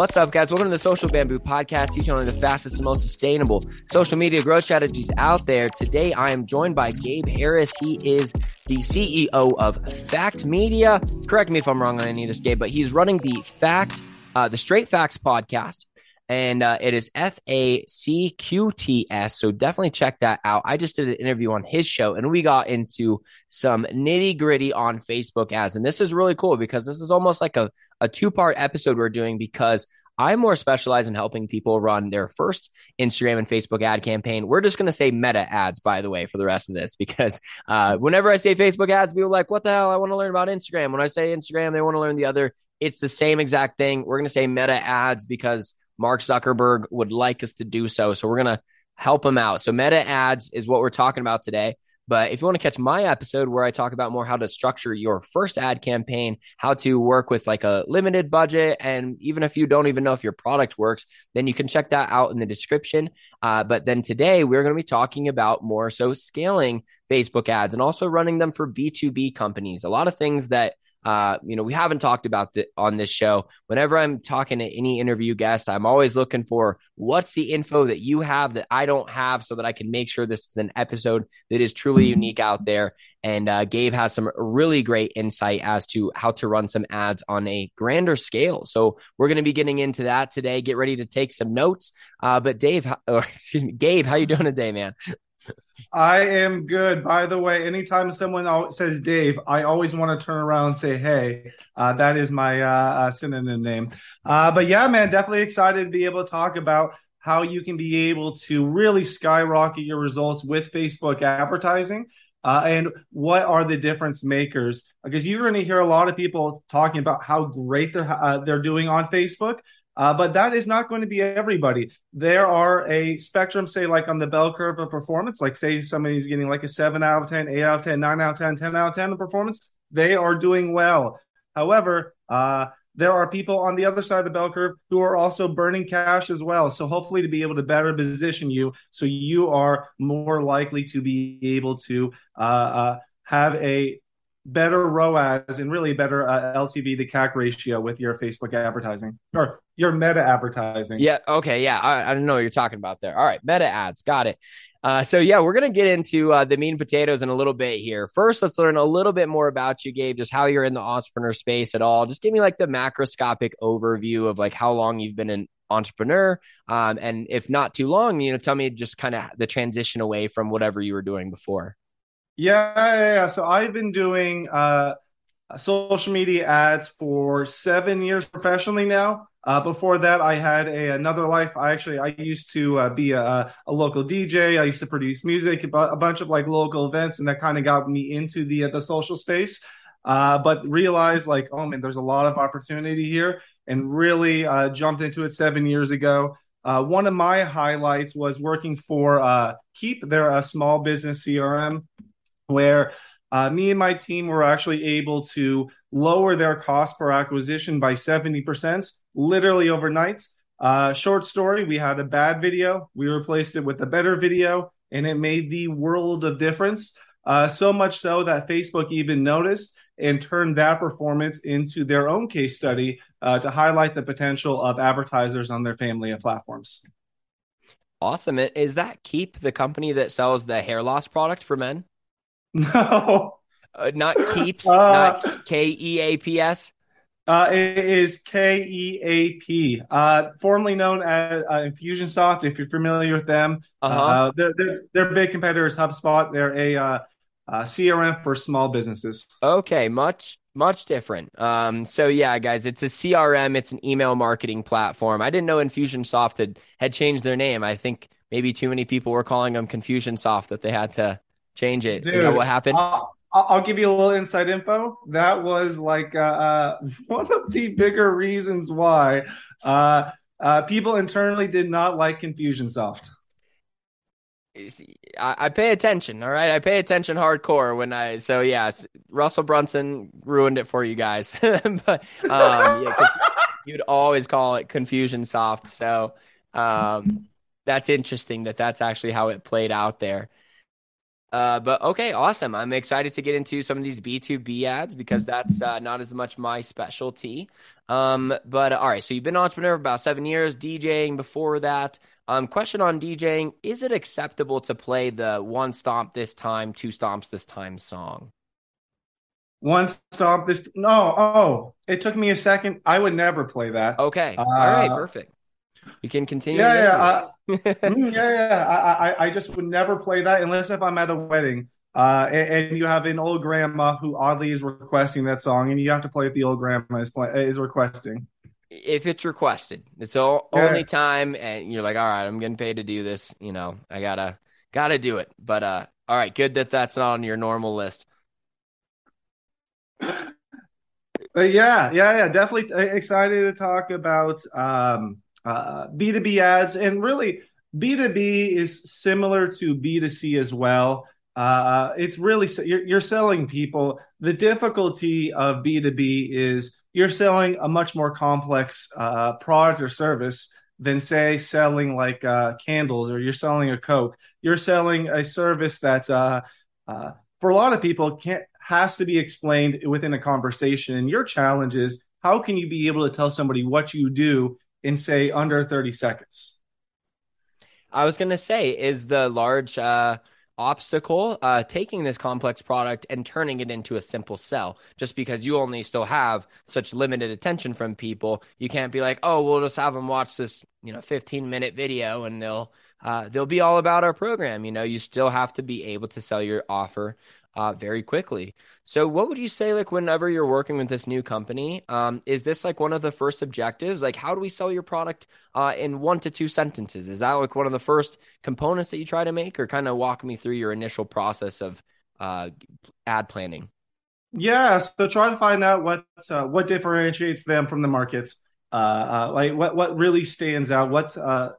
What's up, guys? Welcome to the Social Bamboo Podcast, teaching on the fastest and most sustainable social media growth strategies out there. Today, I am joined by Gabe Harris. He is the CEO of Facqt Media. Correct me if I'm wrong on any of this, Gabe, but he's running the Fact, uh, the Straight Facts podcast and uh, it is F A C Q T S. So definitely check that out. I just did an interview on his show, and we got into some nitty gritty on Facebook ads, and this is really cool because this is almost like a a two part episode we're doing because. I'm more specialized in helping people run their first Instagram and Facebook ad campaign. We're just going to say meta ads, by the way, for the rest of this, because uh, whenever I say Facebook ads, people are like, what the hell? I want to learn about Instagram. When I say Instagram, they want to learn the other. It's the same exact thing. We're going to say meta ads because Mark Zuckerberg would like us to do so. So we're going to help him out. So meta ads is what we're talking about today. But if you want to catch my episode where I talk about more how to structure your first ad campaign, how to work with like a limited budget, and even if you don't even know if your product works, then you can check that out in the description. Uh, but then today we're going to be talking about more so scaling Facebook ads and also running them for B2B companies. A lot of things that uh, you know, we haven't talked about the, on this show. Whenever I'm talking to any interview guest, I'm always looking for what's the info that you have that I don't have so that I can make sure this is an episode that is truly unique out there. And uh, Gabe has some really great insight as to how to run some ads on a grander scale. So we're going to be getting into that today. Get ready to take some notes. Uh, but Dave, or excuse me, Gabe, how you doing today, man? I am good. By the way, anytime someone says Dave, I always want to turn around and say, "Hey." Uh, that is my uh, uh, synonym name. Uh, but yeah, man, definitely excited to be able to talk about how you can be able to really skyrocket your results with Facebook advertising. Uh, and what are the difference makers? Because you're going to hear a lot of people talking about how great they're uh, they're doing on Facebook, uh, but that is not going to be everybody. There are a spectrum, say, like on the bell curve of performance, like say somebody's getting like a 7 out of 10, 8 out of 10, 9 out of 10, 10 out of 10 in performance. They are doing well. However, uh, there are people on the other side of the bell curve who are also burning cash as well. So hopefully to be able to better position you so you are more likely to be able to uh, uh, have a better ROAS and really better uh, LTV to CAC ratio with your Facebook advertising or your meta advertising. Yeah. Okay. Yeah. I, I don't know what you're talking about there. All right. Meta ads. Got it. Uh, so yeah, we're gonna get into uh, the mean potatoes in a little bit here. First, let's learn a little bit more about you, Gabe. Just how you're in the entrepreneur space at all. Just give me like the macroscopic overview of like how long you've been an entrepreneur, um, and if not too long, you know, tell me just kind of the transition away from whatever you were doing before. Yeah, yeah, yeah. So I've been doing uh, social media ads for seven years professionally now. Uh, before that, I had a, another life. I actually I used to uh, be a, a, local DJ. I used to produce music, a bunch of like local events, and that kind of got me into the uh, the social space. Uh, but realized like, oh man, there's a lot of opportunity here, and really uh, jumped into it seven years ago. Uh, one of my highlights was working for Keap. They're a small business CRM where uh, me and my team were actually able to lower their cost per acquisition by 70%, literally overnight. Uh, short story, we had a bad video, we replaced it with a better video, and it made the world of difference. Uh, so much so that Facebook even noticed and turned that performance into their own case study uh, to highlight the potential of advertisers on their family of platforms. Awesome. Is that Keep, the company that sells the hair loss product for men? No. Uh, not keeps, uh, not K E A P S. Uh, it is K E A P, uh, formerly known as uh, Infusionsoft. If you're familiar with them, uh-huh. uh, they're, they're, they're big competitors. HubSpot. They're a uh, uh, CRM for small businesses. Okay, much much different. Um, so yeah, guys, it's a CRM. It's an email marketing platform. I didn't know Infusionsoft had had changed their name. I think maybe too many people were calling them Confusionsoft that they had to Change it. Dude, Is that what happened? I'll, I'll, give you a little inside info. That was like uh, uh, one of the bigger reasons why uh, uh, people internally did not like Confusionsoft. I, I pay attention. All right, I pay attention hardcore when I. So yeah, Russell Brunson ruined it for you guys, but um, yeah, you'd always call it Confusion Soft. So um, that's interesting that that's actually how it played out there. Uh, but okay, awesome. I'm excited to get into some of these B2B ads because that's uh, not as much my specialty. Um, but uh, all right, so you've been an entrepreneur about seven years, DJing before that. Um, question on DJing: Is it acceptable to play the one stomp this time, two stomps this time song? One stomp this. No, oh, it took me a second. I would never play that. Okay, uh, all right, perfect. You can continue. Yeah, yeah, mm, yeah, yeah. I, I, I just would never play that unless if I'm at a wedding. Uh, and, and, you have an old grandma who oddly is requesting that song, and you have to play what the old grandma is play, is requesting. If it's requested, it's the yeah. only time, and you're like, all right, I'm getting paid to do this. You know, I gotta gotta do it. But uh, all right, good that that's not on your normal list. But yeah, yeah, yeah, definitely excited to talk about um, uh, B2B ads. And really, B2B is similar to B2C as well. Uh, it's really, you're, you're selling people. The difficulty of B2B is you're selling a much more complex uh, product or service than, say, selling like uh, candles or you're selling a Coke. You're selling a service that, uh, uh, for a lot of people, can't has to be explained within a conversation. And your challenge is how can you be able to tell somebody what you do in say under 30 seconds. I was going to say, is the large uh, obstacle uh, taking this complex product and turning it into a simple sell? Just because you only still have such limited attention from people, you can't be like, oh, we'll just have them watch this, you know, 15 minute video and they'll uh, they'll be all about our program. You know, you still have to be able to sell your offer uh, very quickly. So, what would you say, like, whenever you're working with this new company, um, is this like one of the first objectives? Like, how do we sell your product uh, in one to two sentences? Is that like one of the first components that you try to make, or kind of walk me through your initial process of uh, ad planning? Yeah, so try to find out what uh, what differentiates them from the market. Uh, uh, like what what really stands out. What's uh,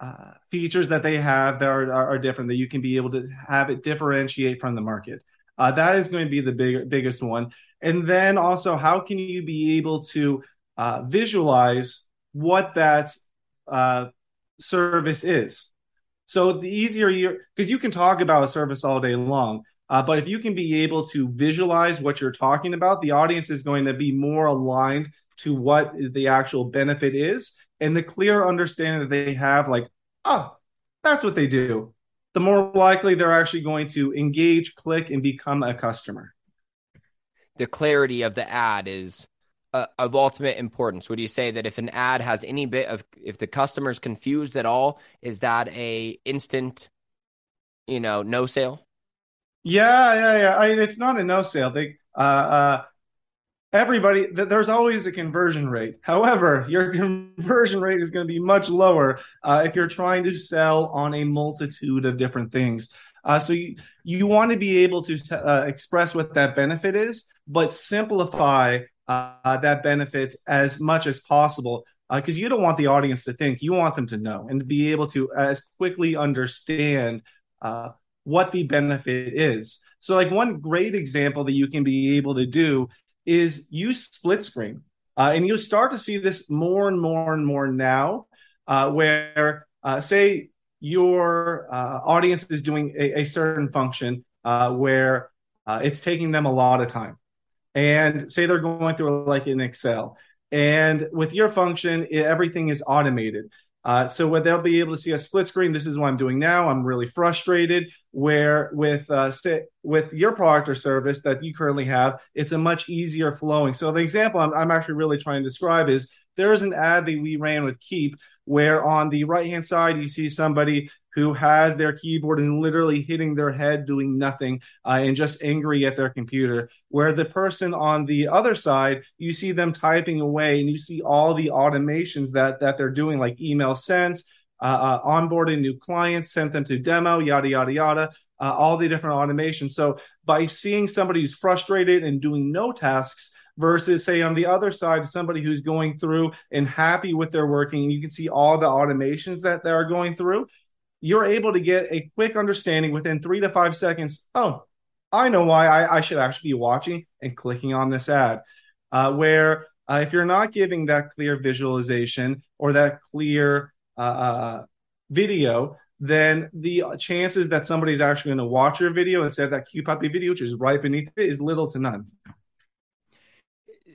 uh, features that they have that are, are, are, different that you can be able to have it differentiate from the market. Uh, that is going to be the big, biggest one. And then also, how can you be able to uh, visualize what that uh, service is? So the easier you, because you can talk about a service all day long, uh, but if you can be able to visualize what you're talking about, the audience is going to be more aligned to what the actual benefit is and the clear understanding that they have, like, oh, that's what they do, the more likely they're actually going to engage, click, and become a customer. The clarity of the ad is uh, of ultimate importance. Would you say that if an ad has any bit of, if the customer's confused at all, is that a instant, you know, no sale? Yeah, yeah, yeah. I mean, it's not a no sale. They, uh, uh, everybody there's always a conversion rate. However your conversion rate is going to be much lower uh, if you're trying to sell on a multitude of different things. Uh, so you, you want to be able to uh, express what that benefit is but simplify uh, that benefit as much as possible because uh, you don't want the audience to think you want them to know and be able to as quickly understand uh, what the benefit is. So like one great example that you can be able to do is use split screen. Uh, and you'll start to see this more and more and more now, uh, where uh, say your uh, audience is doing a, a certain function uh, where uh, it's taking them a lot of time. And say they're going through like in Excel. And with your function, it, everything is automated. Uh, so what they'll be able to see a split screen. This is what I'm doing now. I'm really frustrated. Where with uh, st- with your product or service that you currently have, it's a much easier flowing. So the example I'm, I'm actually really trying to describe is there is an ad that we ran with Keap where on the right hand side you see somebody who has their keyboard and literally hitting their head doing nothing uh, and just angry at their computer. Where the person on the other side you see them typing away and you see all the automations that that they're doing like email sends uh, uh, onboarding new clients sent them to demo yada yada yada uh, all the different automations. So by seeing somebody who's frustrated and doing no tasks versus say on the other side somebody who's going through and happy with their working you can see all the automations that they are going through you're able to get a quick understanding within three to five seconds. Oh, I know why I, I should actually be watching and clicking on this ad. Uh, where uh, if you're not giving that clear visualization or that clear uh, uh video, then the chances that somebody's actually going to watch your video instead of that cute puppy video, which is right beneath it, is little to none.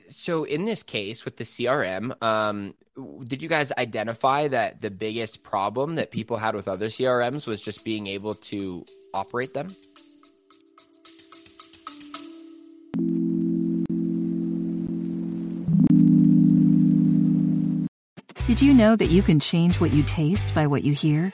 So in this case with the CRM, um, did you guys identify that the biggest problem that people had with other CRMs was just being able to operate them? Did you know that you can change what you taste by what you hear?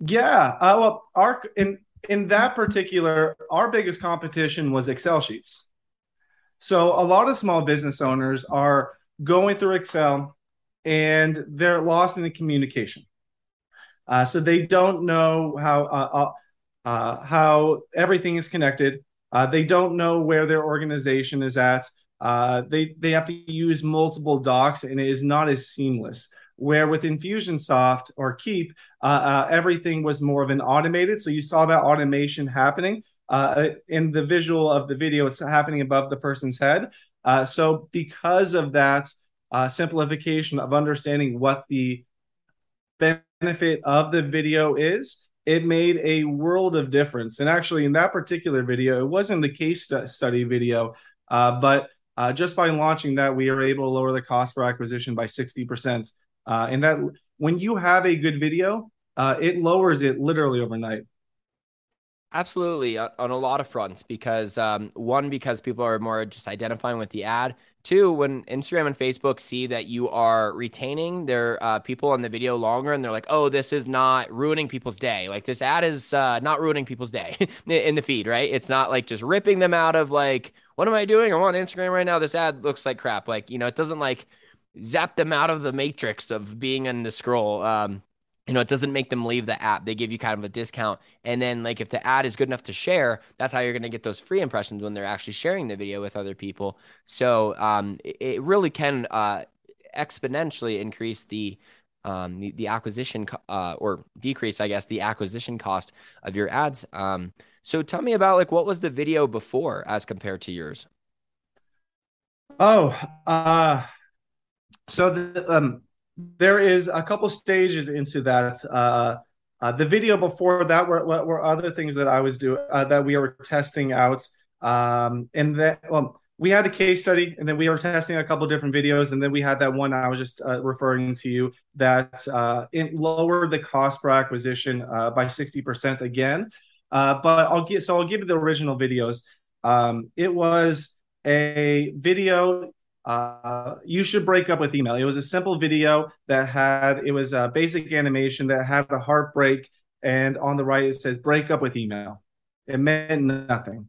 Yeah. Uh, well, our in in that particular, our biggest competition was Excel sheets. So a lot of small business owners are going through Excel and they're lost in the communication. Uh, so they don't know how uh, uh, uh how everything is connected. Uh, they don't know where their organization is at. Uh, they they have to use multiple docs, and it is not as seamless where with Infusionsoft or Keap, uh, uh, everything was more of an automated. So you saw that automation happening uh, in the visual of the video. It's happening above the person's head. Uh, so because of that uh, simplification of understanding what the benefit of the video is, it made a world of difference. And actually, in that particular video, it wasn't the case study video, uh, but just by launching that, we are able to lower the cost per acquisition by 60%. Uh, and that when you have a good video, uh, it lowers it literally overnight. Absolutely, on a lot of fronts. Because um, one, because people are more just identifying with the ad. Two, when Instagram and Facebook see that you are retaining their uh, people on the video longer, and they're like, "Oh, this is not ruining people's day. Like this ad is uh, not ruining people's day in the feed, right? It's not like just ripping them out of like, what am I doing? I'm on Instagram right now. This ad looks like crap. Like you know, it doesn't like zap them out of the matrix of being in the scroll. Um, you know, it doesn't make them leave the app. They give you kind of a discount. And then, like, if the ad is good enough to share, that's how you're going to get those free impressions when they're actually sharing the video with other people. So um, it, really can uh, exponentially increase the um, the, the acquisition uh, or decrease, I guess, the acquisition cost of your ads. Um, so tell me about like what was the video before as compared to yours? Oh, uh, so the, um, there is a couple stages into that. Uh, uh, the video before that were, were other things that I was doing uh, that we were testing out. Um, and that well, we had a case study, and then we were testing a couple different videos, and then we had that one I was just uh, referring to you that uh, it lowered the cost per acquisition uh, by sixty percent again. but I'll get so I'll give you the original videos. Um, it was a video uh, you should break up with email. It was a simple video that had it was a basic animation that had a heartbreak, and on the right it says break up with email. It meant nothing.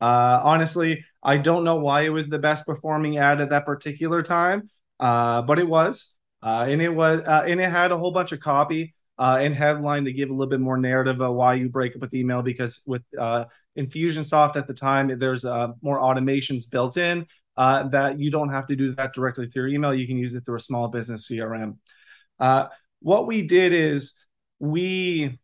Uh, honestly, I don't know why it was the best performing ad at that particular time, uh, but it was, uh, and it was, uh, and it had a whole bunch of copy uh, and headline to give a little bit more narrative of why you break up with email because with Infusionsoft at the time, there's more automations built in uh, that you don't have to do that directly through your email. You can use it through a small business CRM. Uh, what we did is we,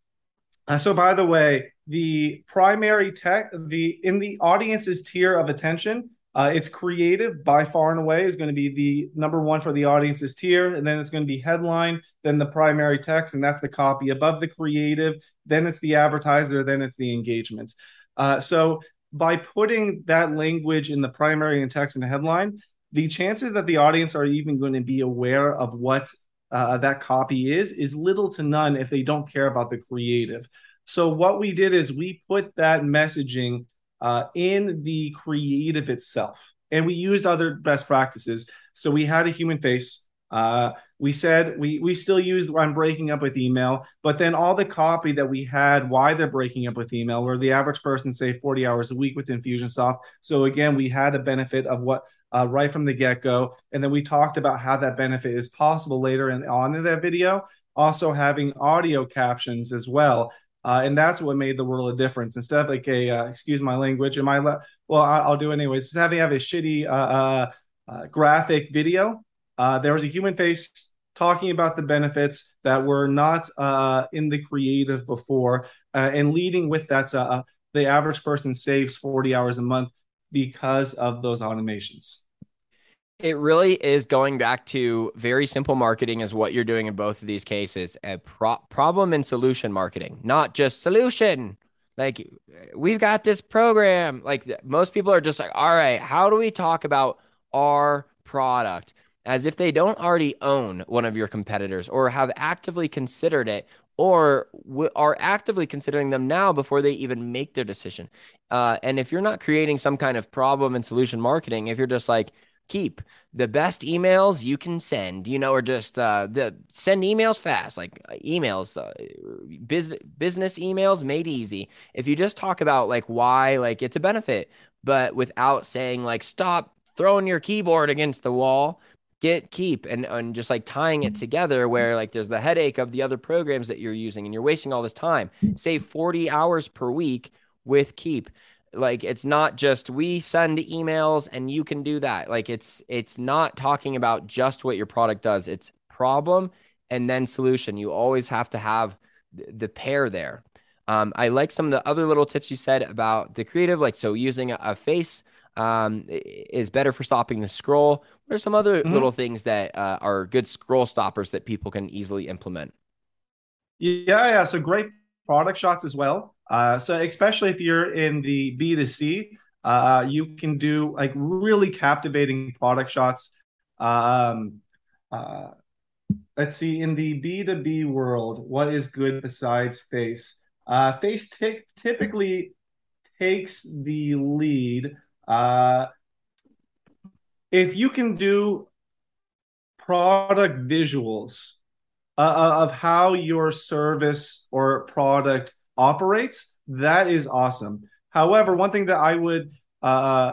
uh, so by the way, the primary tech, the in the audience's tier of attention, uh, it's creative by far and away is going to be the number one for the audience's tier, and then it's going to be headline, then the primary text, and that's the copy above the creative. Then it's the advertiser, then it's the engagement. Uh, so by putting that language in the primary and text and headline, the chances that the audience are even going to be aware of what uh, that copy is is little to none if they don't care about the creative. So what we did is we put that messaging uh, in the creative itself, and we used other best practices. So we had a human face. Uh, we said we we still use I'm breaking up with email, but then all the copy that we had why they're breaking up with email, where the average person say 40 hours a week with Infusionsoft. So again, we had a benefit of what uh, right from the get go, and then we talked about how that benefit is possible later in, on in that video. also having audio captions as well. Uh, and that's what made the world a difference. Instead of like a, uh, excuse my language, am I, le- well, I- will do anyways. Just having have a shitty uh, uh, uh, graphic video, there was a human face talking about the benefits that were not uh, in the creative before, uh, and leading with that, uh, the average person saves 40 hours a month because of those automations. It really is going back to very simple marketing, is what you're doing in both of these cases. A pro- problem and solution marketing, not just solution. Like we've got this program. Like most people are just like, all right, how do we talk about our product? As if they don't already own one of your competitors or have actively considered it or w- are actively considering them now before they even make their decision. Uh, and if you're not creating some kind of problem and solution marketing, if you're just like, keep the best emails you can send you know or just uh the send emails fast like uh, emails uh, business business emails made easy if you just talk about like why like it's a benefit but without saying like stop throwing your keyboard against the wall get Keap and and just like tying it together where like there's the headache of the other programs that you're using and you're wasting all this time. Save 40 hours per week with Keap. Like it's not just we send emails and you can do that. Like it's it's not talking about just what your product does. It's problem and then solution. You always have to have the pair there. Um, i like some of the other little tips you said about the creative like so using a, a face um, is better for stopping the scroll what are some other mm-hmm. little things that uh, are good scroll stoppers that people can easily implement yeah yeah so great product shots as well uh, so especially if you're in the B2C, uh, you can do like really captivating product shots. Um, uh, let's see, in the B2B world, what is good besides Face? Uh, Face t- typically takes the lead. Uh, if you can do product visuals uh, of how your service or product operates, that is awesome. However, one thing that I would uh,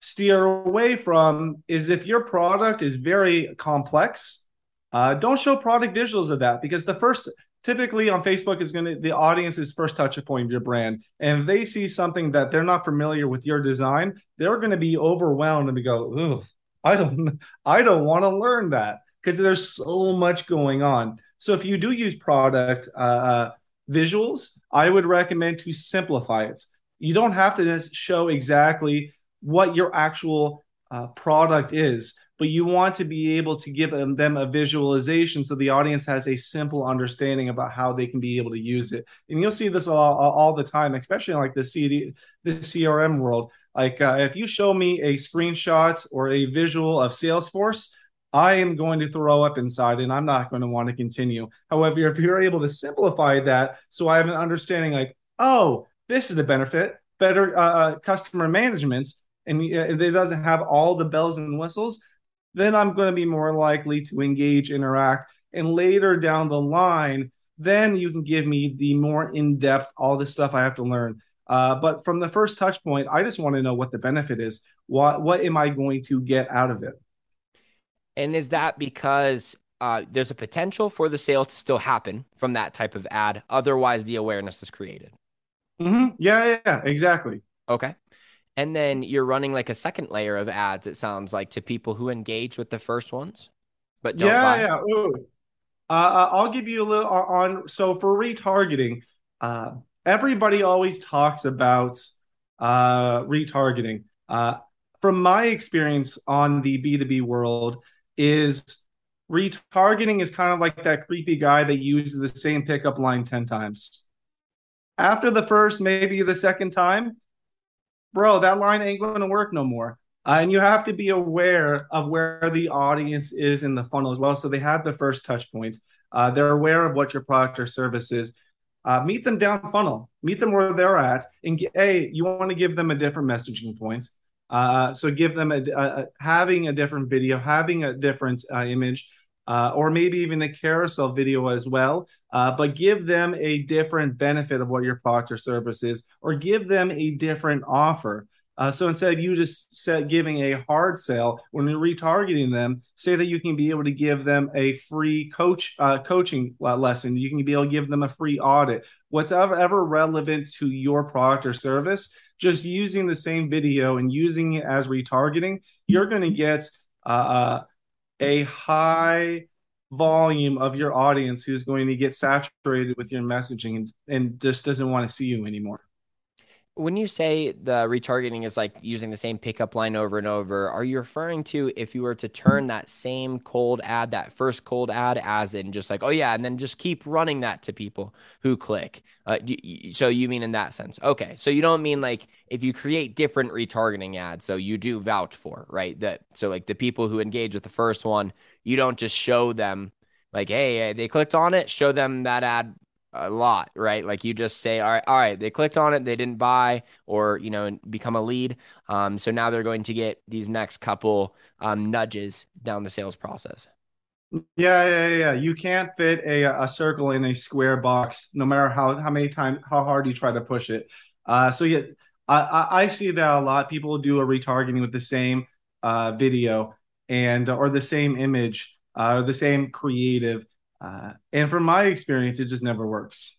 steer away from is if your product is very complex, uh, don't show product visuals of that because the first typically on Facebook is going to the audience's first touch a point of your brand. And if they see something that they're not familiar with your design, they're going to be overwhelmed and go, I don't I don't want to learn that because there's so much going on. So if you do use product uh, uh visuals, I would recommend to simplify it. You don't have to show exactly what your actual uh, product is, but you want to be able to give them, a visualization so the audience has a simple understanding about how they can be able to use it. And you'll see this all, all the time, especially in like the CD, the CRM world. Like uh, if you show me a screenshot or a visual of Salesforce, I am going to throw up inside and I'm not going to want to continue. However, if you're able to simplify that, so I have an understanding like, oh, this is the benefit, better uh, uh customer management, and uh, it doesn't have all the bells and whistles, then I'm going to be more likely to engage, interact, and later down the line, then you can give me the more in depth, all the stuff I have to learn. Uh, but from the first touch point, I just want to know what the benefit is. What what am I going to get out of it? And is that because uh, there's a potential for the sale to still happen from that type of ad? Otherwise, the awareness is created. Mm-hmm. Yeah, yeah, yeah, exactly. Okay. And then you're running like a second layer of ads, it sounds like, to people who engage with the first ones, but don't yeah, buy. yeah. Ooh. Uh, uh I'll give you a little on. So for retargeting, uh, everybody always talks about uh, retargeting. Uh, from my experience on the B2B world, is retargeting is kind of like that creepy guy that uses the same pickup line 10 times. After the first, maybe the second time, bro, that line ain't going to work no more. Uh, and you have to be aware of where the audience is in the funnel as well. So they have the first touch points. Uh, they're aware of what your product or service is. Uh, meet them down funnel, meet them where they're at, and hey, you want to give them a different messaging points. Uh, so give them a, a, having a different video, having a different uh, image, uh, or maybe even a carousel video as well. Uh, but give them a different benefit of what your product or service is, or give them a different offer. Uh, so instead of you just set, giving a hard sell when you're retargeting them, say that you can be able to give them a free coach uh, coaching lesson. You can be able to give them a free audit. Whatever ever relevant to your product or service, just using the same video and using it as retargeting, you're going to get uh, uh, a high volume of your audience who's going to get saturated with your messaging and, and just doesn't want to see you anymore when you say the retargeting is like using the same pickup line over and over, are you referring to if you were to turn that same cold ad, that first cold ad, as in just like, oh yeah, and then just keep running that to people who click? Uh, so you mean in that sense? Okay, so you don't mean like if you create different retargeting ads, so you do vouch for right that so like the people who engage with the first one, you don't just show them like, hey, they clicked on it, show them that ad a lot, right? Like you just say, all right, all right, they clicked on it, they didn't buy, or you know, become a lead. Um, so now they're going to get these next couple um, nudges down the sales process. Yeah, yeah, yeah. You can't fit a a circle in a square box, no matter how how many times how hard you try to push it. Uh, so yeah, I I see that a lot. People do a retargeting with the same uh, video and or the same image, uh, or the same creative uh, and from my experience, it just never works.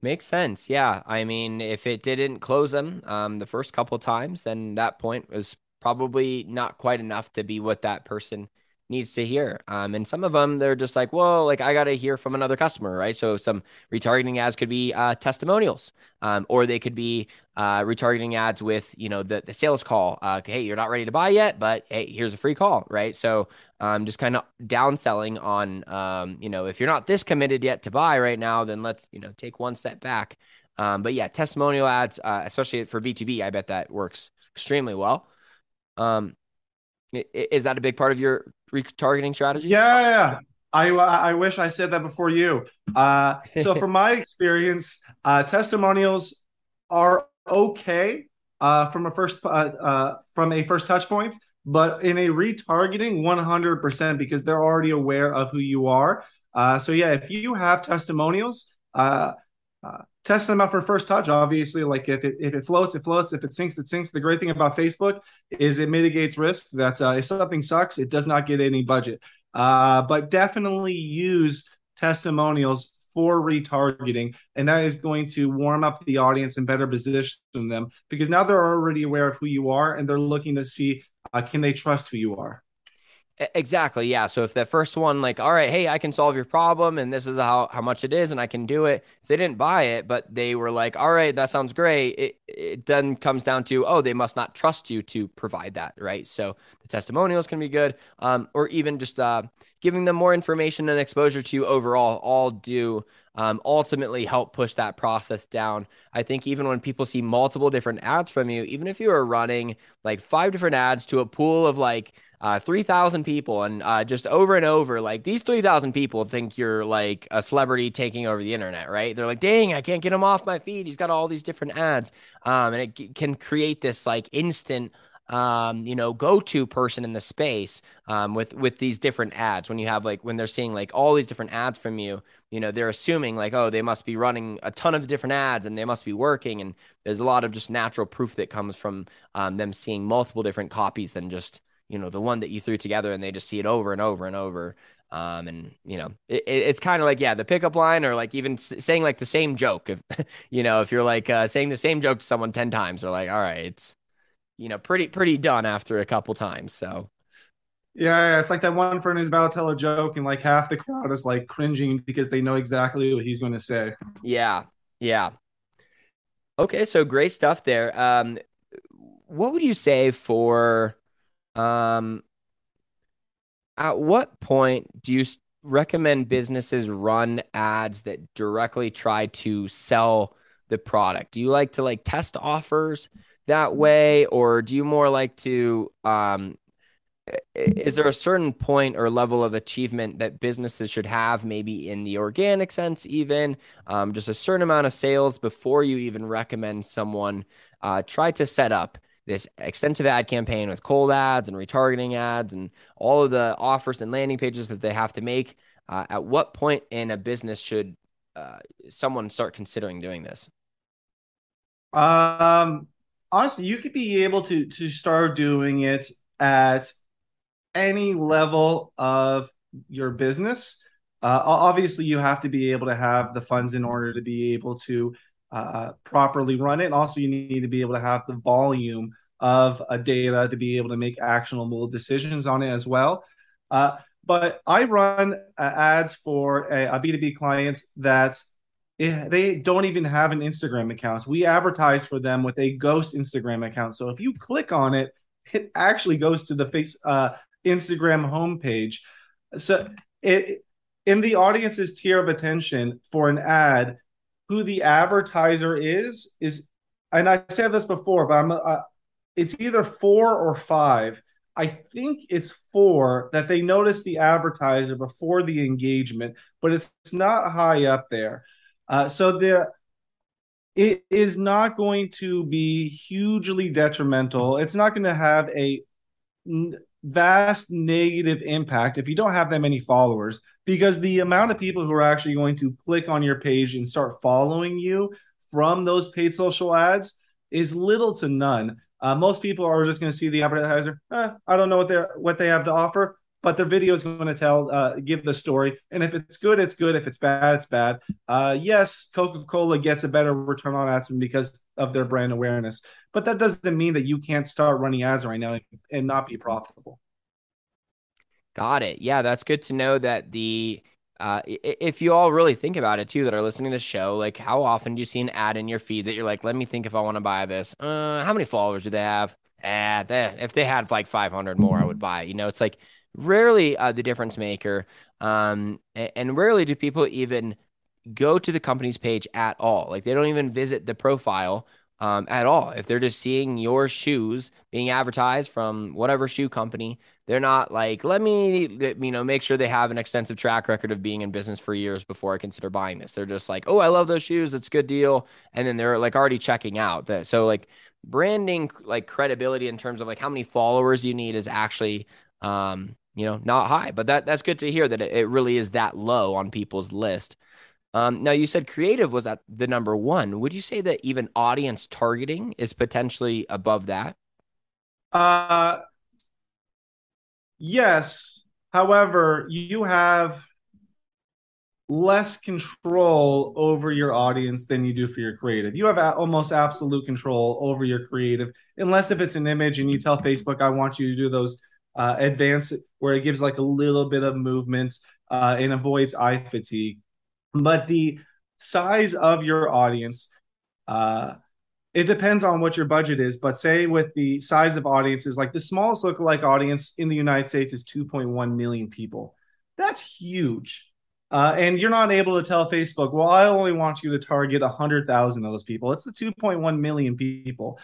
Makes sense. Yeah. I mean, if it didn't close them um, the first couple times, then that point was probably not quite enough to be what that person needs to hear. Um, and some of them, they're just like, well, like I got to hear from another customer, right? So some retargeting ads could be uh, testimonials, um, or they could be uh, retargeting ads with, you know, the, the sales call. Uh, hey, you're not ready to buy yet, but hey, here's a free call, right? So um, just kind of downselling on, um, you know, if you're not this committed yet to buy right now, then let's, you know, take one step back. Um, but yeah, testimonial ads, uh, especially for B2B, I bet that works extremely well. Um, is that a big part of your retargeting strategy? Yeah, yeah. I, I wish I said that before you. Uh, so from my experience, uh, testimonials are okay uh, from a first uh, uh, from a first touch point, but in a retargeting, 100% because they're already aware of who you are. Uh, so yeah, if you have testimonials, test them out for first touch. Obviously, like if it if it floats, it floats. If it sinks, it sinks. The great thing about Facebook is it mitigates risk. That's uh, if something sucks, it does not get any budget. Uh, but definitely use testimonials for retargeting, and that is going to warm up the audience and better position them because now they're already aware of who you are and they're looking to see uh, can they trust who you are. Exactly. Yeah. So if the first one, like, all right, hey, I can solve your problem and this is how, how much it is and I can do it. If they didn't buy it, but they were like, all right, that sounds great. It, it then comes down to, oh, they must not trust you to provide that. Right. So the testimonials can be good. Um, or even just uh, giving them more information and exposure to you overall, all do um, ultimately help push that process down. I think even when people see multiple different ads from you, even if you are running like five different ads to a pool of like uh, 3,000 people and uh, just over and over, like these 3,000 people think you're like a celebrity taking over the internet, right? They're like, dang, I can't get him off my feed. He's got all these different ads. Um, and it can create this like instant um, you know, go-to person in the space um, with with these different ads. When you have like when they're seeing like all these different ads from you, you know, they're assuming like, oh, they must be running a ton of different ads and they must be working. And there's a lot of just natural proof that comes from um, them seeing multiple different copies than just you know the one that you threw together, and they just see it over and over and over. Um, and you know, it, it's kind of like, yeah, the pickup line or like even saying like the same joke. If, you know, if you're like, uh, saying the same joke to someone 10 times, they're like, all right, it's, you know, pretty pretty done after a couple times. So yeah, it's like that one friend who's about to tell a joke and like half the crowd is like cringing because they know exactly what he's going to say. Yeah, yeah. Okay, so great stuff there. Um, what would you say for um, at what point do you recommend businesses run ads that directly try to sell the product? Do you like to like test offers? that way, or do you more like to? Um, is there a certain point or level of achievement that businesses should have, maybe in the organic sense, even um, just a certain amount of sales before you even recommend someone uh, try to set up this extensive ad campaign with cold ads and retargeting ads and all of the offers and landing pages that they have to make? Uh, at what point in a business should uh, someone start considering doing this? Um, honestly, you could be able to to start doing it at any level of your business. Uh, obviously, you have to be able to have the funds in order to be able to uh, properly run it. And also, you need to be able to have the volume of a data to be able to make actionable decisions on it as well. Uh, but I run uh, ads for a a B2B clients that it, they don't even have an Instagram account. We advertise for them with a ghost Instagram account. So if you click on it, it actually goes to the face uh, Instagram homepage. So it in the audience's tier of attention for an ad, who the advertiser is is, and I said this before, but I'm uh, it's either four or five. I think it's four that they notice the advertiser before the engagement, but it's, it's not high up there. Uh, so the it is not going to be hugely detrimental. It's not going to have a n- vast negative impact if you don't have that many followers because the amount of people who are actually going to click on your page and start following you from those paid social ads is little to none. Uh, most people are just going to see the advertiser. Eh, I don't know what they what they have to offer, but their video is going to tell, uh, give the story. And if it's good, it's good. If it's bad, it's bad. Uh, yes, Coca Cola gets a better return on ads because of their brand awareness, but that doesn't mean that you can't start running ads right now and not be profitable. Got it. Yeah, that's good to know that the uh, if you all really think about it too, that are listening to the show, like how often do you see an ad in your feed that you're like, let me think if I want to buy this? Uh, how many followers do they have? Ah, they, if they had like 500 more, I would buy. You know, it's like rarely uh, the difference maker. Um, and, and rarely do people even go to the company's page at all. Like they don't even visit the profile um, at all. If they're just seeing your shoes being advertised from whatever shoe company, they're not like, let me, you know, make sure they have an extensive track record of being in business for years before I consider buying this. They're just like, oh, I love those shoes. It's a good deal. And then they're like already checking out that. So like branding, like credibility in terms of like how many followers you need is actually, um, you know, not high, but that that's good to hear that it, it really is that low on people's list. Um, now you said creative was at the number one. Would you say that even audience targeting is potentially above that? Uh, yes. However, you have less control over your audience than you do for your creative. You have a- almost absolute control over your creative, unless if it's an image and you tell Facebook, I want you to do those uh, advanced where it gives like a little bit of movements uh, and avoids eye fatigue but the size of your audience uh, it depends on what your budget is but say with the size of audiences like the smallest lookalike audience in the united states is 2.1 million people that's huge uh, and you're not able to tell facebook well i only want you to target 100000 of those people it's the 2.1 million people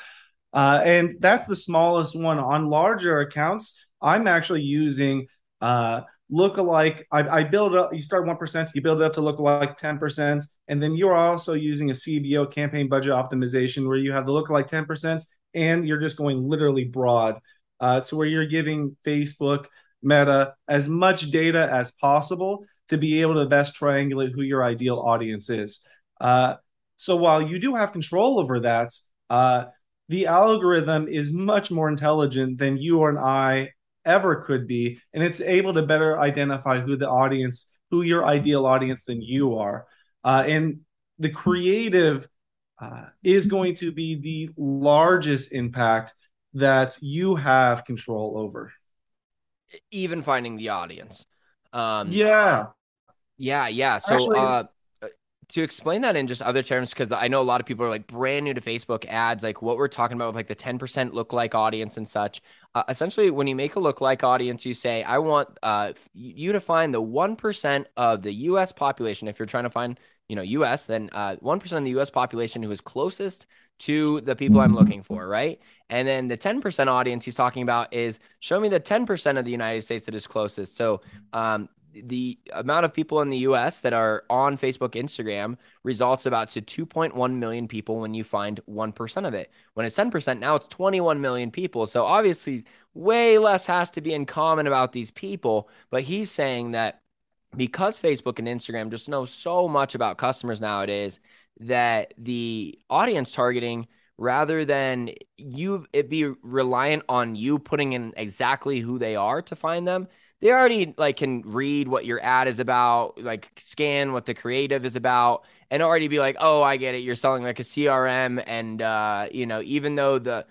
uh, and that's the smallest one on larger accounts i'm actually using uh, lookalike. I, I build up. You start one percent. You build it up to lookalike ten percent, and then you're also using a CBO campaign budget optimization where you have the lookalike ten percent, and you're just going literally broad uh, to where you're giving Facebook, Meta as much data as possible to be able to best triangulate who your ideal audience is. Uh, so while you do have control over that, uh, the algorithm is much more intelligent than you and I ever could be and it's able to better identify who the audience who your ideal audience than you are uh, and the creative uh, is going to be the largest impact that you have control over. Even finding the audience. Um yeah. Yeah yeah. So Actually, uh to explain that in just other terms, because I know a lot of people are like brand new to Facebook ads, like what we're talking about with like the 10% lookalike audience and such. Uh, essentially, when you make a lookalike audience, you say, I want uh, you to find the 1% of the US population. If you're trying to find, you know, US, then uh, 1% of the US population who is closest to the people I'm looking for, right? And then the 10% audience he's talking about is show me the 10% of the United States that is closest. So um, the amount of people in the US that are on Facebook, Instagram results about to 2.1 million people when you find 1% of it. When it's 10%, now it's 21 million people. So obviously, way less has to be in common about these people. But he's saying that because Facebook and Instagram just know so much about customers nowadays, that the audience targeting rather than you it be reliant on you putting in exactly who they are to find them they already like can read what your ad is about, like scan what the creative is about, and already be like, oh, I get it. You're selling like a CRM, and uh, you know, even though the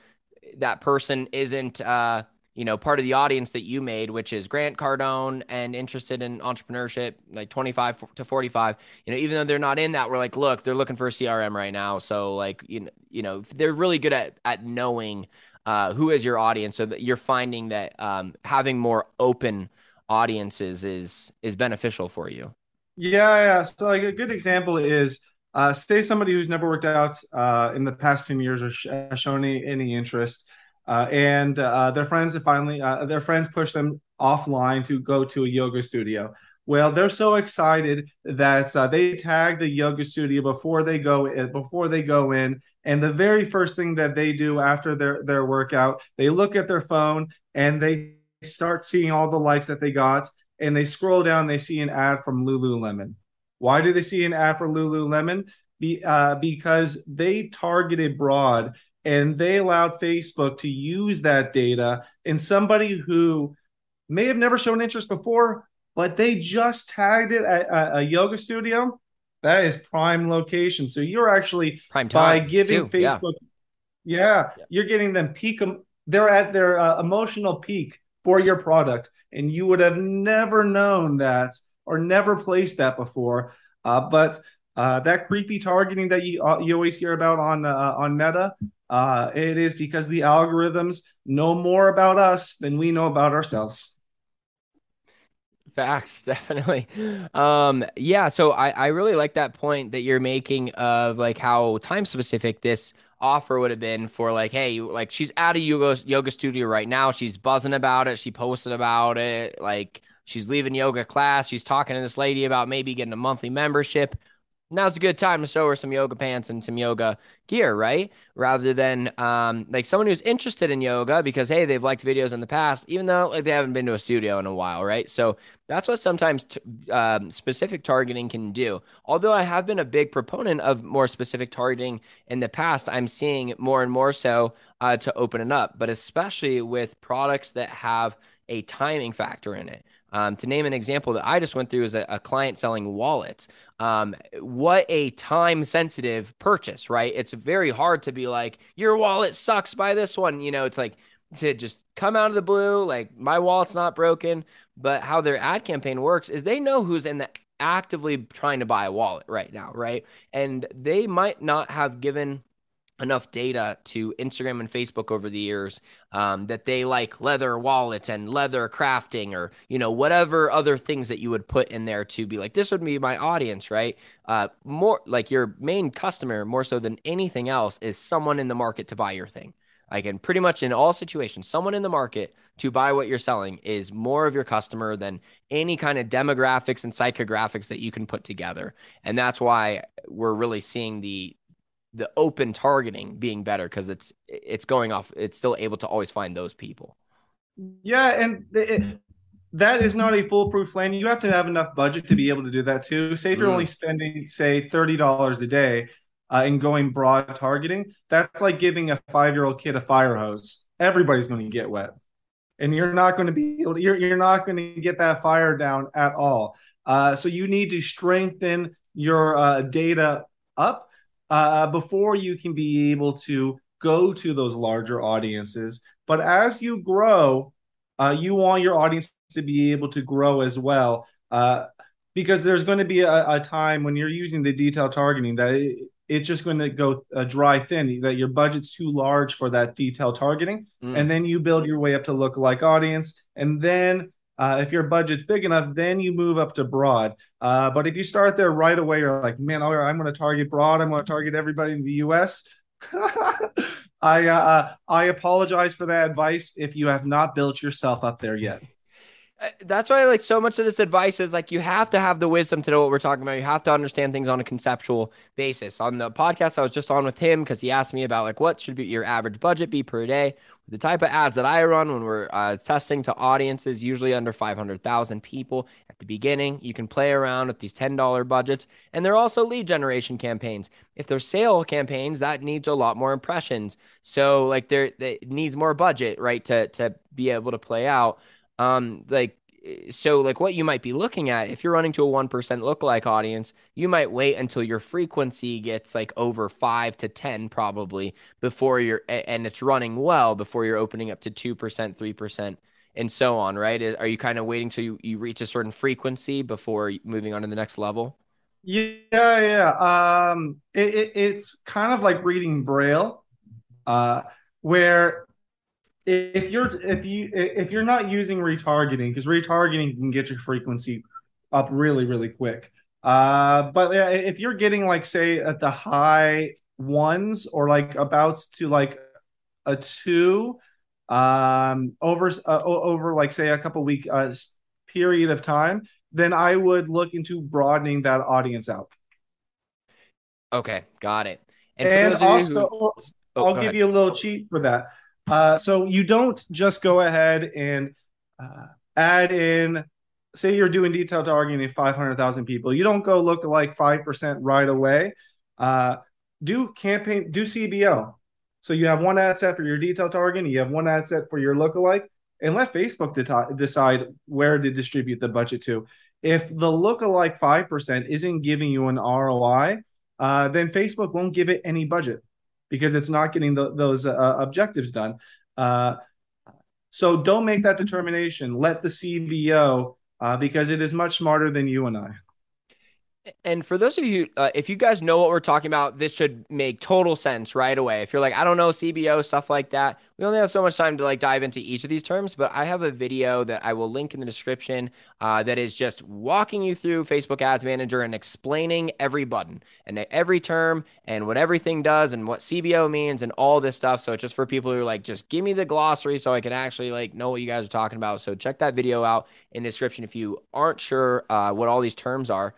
that person isn't uh, you know, part of the audience that you made, which is Grant Cardone and interested in entrepreneurship, like 25 to 45, you know, even though they're not in that, we're like, look, they're looking for a CRM right now. So like, you know, you know, they're really good at, at knowing uh, who is your audience? So that you're finding that um, having more open audiences is is beneficial for you. Yeah yeah. So like a good example is uh, say somebody who's never worked out uh, in the past 10 years or sh- shown any, any interest uh, and uh, their friends have finally uh, their friends push them offline to go to a yoga studio. Well they're so excited that they tag the yoga studio before they go in, before they go in and the very first thing that they do after their their workout they look at their phone and they start seeing all the likes that they got and they scroll down they see an ad from lululemon. Why do they see an ad for lululemon? Be, uh, because they targeted broad and they allowed facebook to use that data and somebody who may have never shown interest before but they just tagged it at a, a yoga studio that is prime location so you're actually prime by giving too. facebook yeah. Yeah, yeah, you're getting them peak they're at their uh, emotional peak for your product. And you would have never known that or never placed that before. Uh, but uh, that creepy targeting that you uh, you always hear about on uh, on Meta, uh, it is because the algorithms know more about us than we know about ourselves. Facts, definitely. Um, yeah, so I, I really like that point that you're making of like how time specific this offer would have been for like, hey, like she's at a yoga yoga studio right now. She's buzzing about it. She posted about it. Like she's leaving yoga class. She's talking to this lady about maybe getting a monthly membership now's a good time to show her some yoga pants and some yoga gear, right? Rather than um, like someone who's interested in yoga because hey, they've liked videos in the past, even though like they haven't been to a studio in a while, right? So that's what sometimes t- um, specific targeting can do. Although I have been a big proponent of more specific targeting in the past, I'm seeing more and more so uh, to open it up, but especially with products that have a timing factor in it. Um, to name an example that I just went through is a, a client selling wallets. Um, what a time sensitive purchase, right? It's very hard to be like, your wallet sucks by this one. You know, it's like to just come out of the blue, like my wallet's not broken. But how their ad campaign works is they know who's in the actively trying to buy a wallet right now, right? And they might not have given enough data to Instagram and Facebook over the years um, that they like leather wallets and leather crafting or you know whatever other things that you would put in there to be like this would be my audience right? Uh, more like your main customer more so than anything else is someone in the market to buy your thing. Like in pretty much in all situations someone in the market to buy what you're selling is more of your customer than any kind of demographics and psychographics that you can put together. And that's why we're really seeing the the open targeting being better because it's it's going off it's still able to always find those people. Yeah and it, that is not a foolproof plan. You have to have enough budget to be able to do that too. Say if you're mm. only spending say $30 a day uh, and going broad targeting that's like giving a five year old kid a fire hose. Everybody's going to get wet. And you're not going to be able to, you're, you're not going to get that fire down at all. Uh, so you need to strengthen your uh, data up uh, before you can be able to go to those larger audiences. But as you grow, uh, you want your audience to be able to grow as well. Uh, because there's going to be a, a, time when you're using the detail targeting that it, it's just going to go uh, dry thin, that your budget's too large for that detail targeting. Mm. And then you build your way up to lookalike audience. And then uh, if your budget's big enough, then you move up to broad. Uh, but if you start there right away, you're like, man, all right, I'm going to target broad. I'm going to target everybody in the U.S. I uh, I apologize for that advice if you have not built yourself up there yet. That's why like so much of this advice is like you have to have the wisdom to know what we're talking about. You have to understand things on a conceptual basis. On the podcast I was just on with him because he asked me about like what should be your average budget be per day. The type of ads that I run when we're uh, testing to audiences, usually under 500,000 people at the beginning, you can play around with these $10 budgets. And they're also lead generation campaigns. If they're sale campaigns, that needs a lot more impressions. So like there, it needs more budget, right, to, to be able to play out. Um, like so like what you might be looking at if you're running to a 1% lookalike audience you might wait until your frequency gets like over 5 to 10 probably before you're and it's running well before you're opening up to 2% 3% and so on right are you kind of waiting till you, you reach a certain frequency before moving on to the next level Yeah, yeah. Um, it, it, it's kind of like reading Braille, uh, where if you're if you if you're not using retargeting, because retargeting can get your frequency up really, really quick. Uh, but yeah, if you're getting like say at the high ones or like about to like a two, um, over uh, over like say a couple week uh period of time, then I would look into broadening that audience out. okay got it and And you who also, oh I'll give ahead you a little cheat for that. Uh, so you don't just go ahead and uh, add in, say you're doing detailed targeting 500,000 people. You don't go lookalike 5% right away. Uh, do campaign, do CBO. So you have one ad set for your detailed targeting, you have one ad set for your lookalike, and let Facebook decide where to distribute the budget to. If the lookalike 5% isn't giving you an ROI, uh, then Facebook won't give it any budget because it's not getting the, those uh, objectives done. Uh, so don't make that determination. Let the CBO uh, because it is much smarter than you and I. And for those of you, uh, if you guys know what we're talking about, this should make total sense right away. If you're like, I don't know CBO stuff like that, we only have so much time to like dive into each of these terms. But I have a video that I will link in the description uh, that is just walking you through Facebook Ads Manager and explaining every button and every term and what everything does and what CBO means and all this stuff. So it's just for people who are like, just give me the glossary so I can actually like know what you guys are talking about. So check that video out in the description if you aren't sure uh, what all these terms are.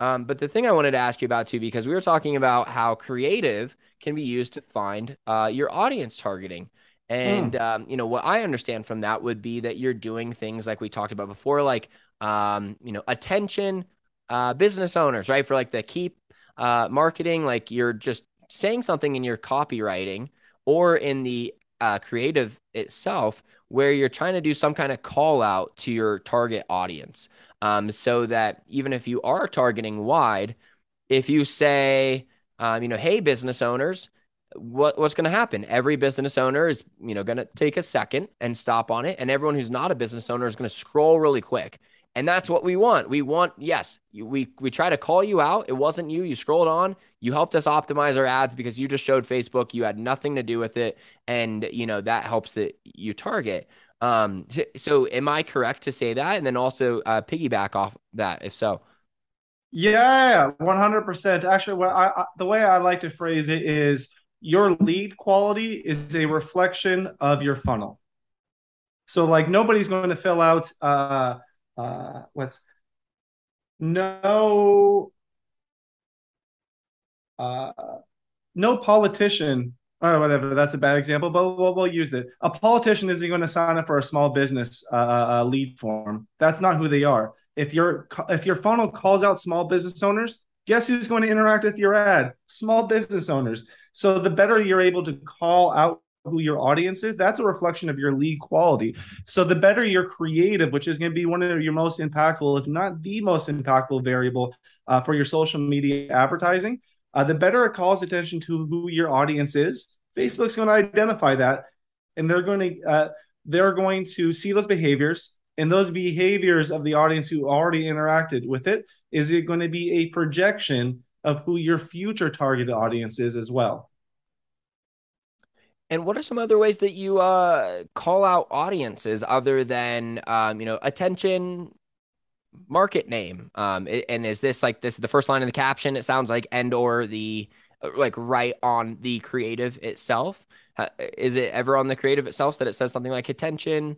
Um, but the thing I wanted to ask you about too, because we were talking about how creative can be used to find uh, your audience targeting. And Mm. um, you know what I understand from that would be that you're doing things like we talked about before, like um, you know attention uh, business owners, right? For like the Keap uh, marketing, like you're just saying something in your copywriting or in the uh, creative itself where you're trying to do some kind of call out to your target audience um, so that even if you are targeting wide, if you say, um, you know, hey, business owners, what what's going to happen? Every business owner is, you know, going to take a second and stop on it, and everyone who's not a business owner is going to scroll really quick. And that's what we want. We want, yes, we we try to call you out. It wasn't you. You scrolled on. You helped us optimize our ads because you just showed Facebook. You had nothing to do with it, and you know that helps it you target. Um, so, so am I correct to say that? And then also uh, piggyback off that, if so. Yeah, 100%. Actually, what I, I, the way I like to phrase it is your lead quality is a reflection of your funnel. So like nobody's going to fill out uh uh what's no uh no politician or whatever that's a bad example but we'll, we'll use it. A politician isn't going to sign up for a small business uh, uh, lead form. That's not who they are. If your if your funnel calls out small business owners guess who's going to interact with your ad? Small business owners. So the better you're able to call out who your audience is that's a reflection of your lead quality. So the better you're creative which is going to be one of your most impactful if not the most impactful variable uh, for your social media advertising uh, the better it calls attention to who your audience is facebook's going to identify that and they're going to uh, they're going to see those behaviors and those behaviors of the audience who already interacted with it is it going to be a projection of who your future targeted audience is as well And what are some other ways that you uh, call out audiences other than um, you know attention market name? Um, and is this like this is the first line in the caption? It sounds like and or the uh, like right on the creative itself. Uh, is it ever on the creative itself that it says something like attention?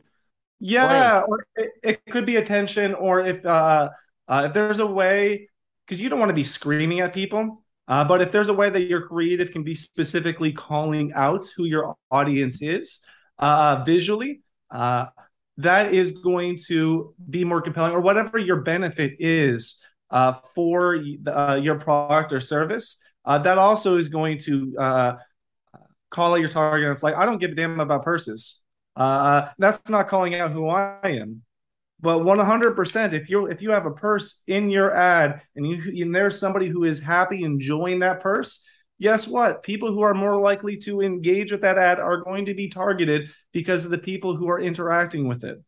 Yeah, or it, it could be attention, or if uh, uh, if there's a way, because you don't want to be screaming at people. Uh, but if there's a way that your creative can be specifically calling out who your audience is uh, visually, uh, that is going to be more compelling, or whatever your benefit is uh, for uh, your product or service. Uh, that also is going to call out your target. It's like I don't give a damn about purses. that's not calling out who I am. But 100%, if you if you have a purse in your ad and you and there's somebody who is happy enjoying that purse, guess what? People who are more likely to engage with that ad are going to be targeted because of the people who are interacting with it.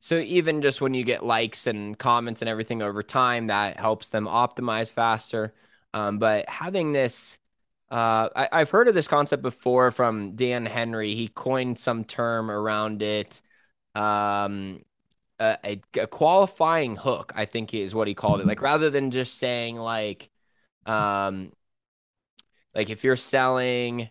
So even just when you get likes and comments and everything over time, that helps them optimize faster. Um, but having this, uh, I, have heard of this concept before from Dan Henry. He coined some term around it um, a, a, qualifying hook, I think is what he called it. Like rather than just saying like, um, like if you're selling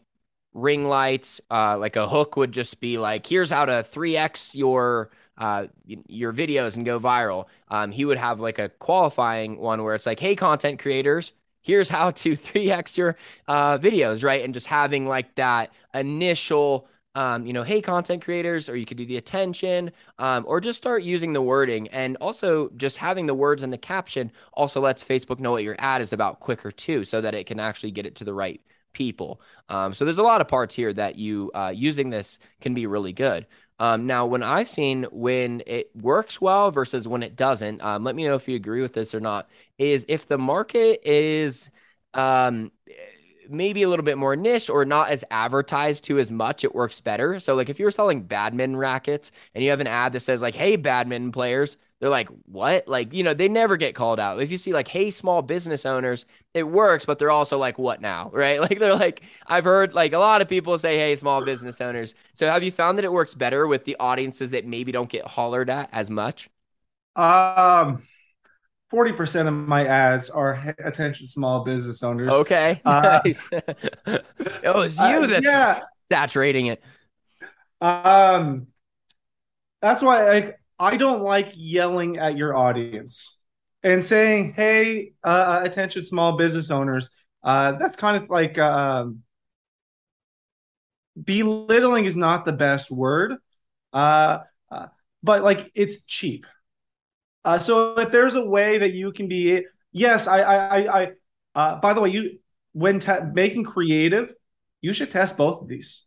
ring lights, uh, like a hook would just be like, here's how to 3x your uh, your videos and go viral. Um, he would have like a qualifying one where it's like, hey, content creators, here's how to 3x your uh, videos, right? And just having like that initial um, you know, hey, content creators, or you could do the attention, um, or just start using the wording. And also, just having the words in the caption also lets Facebook know what your ad is about quicker too, so that it can actually get it to the right people. Um, so there's a lot of parts here that you uh, using this can be really good. Um, now, when I've seen when it works well versus when it doesn't, um, let me know if you agree with this or not. Is if the market is um, maybe a little bit more niche or not as advertised to as much, it works better. So like if you're selling badminton rackets and you have an ad that says like, "Hey, badminton players," they're like, "What?" Like you know they never get called out. If you see like, "Hey, small business owners," it works, but they're also like, "What now?" Right? Like they're like, I've heard like a lot of people say, "Hey, small business owners." So have you found that it works better with the audiences that maybe don't get hollered at as much? Um 40% of my ads are attention small business owners. Okay. Uh, nice. oh, it's you uh, that's yeah. saturating it. Um, that's why I, I don't like yelling at your audience and saying, hey, uh, uh attention small business owners. Uh, that's kind of like um, belittling is not the best word. Uh, uh, but like it's cheap. Uh, so if there's a way that you can be, yes, I, I, I, uh, by the way, you when te- making creative, you should test both of these.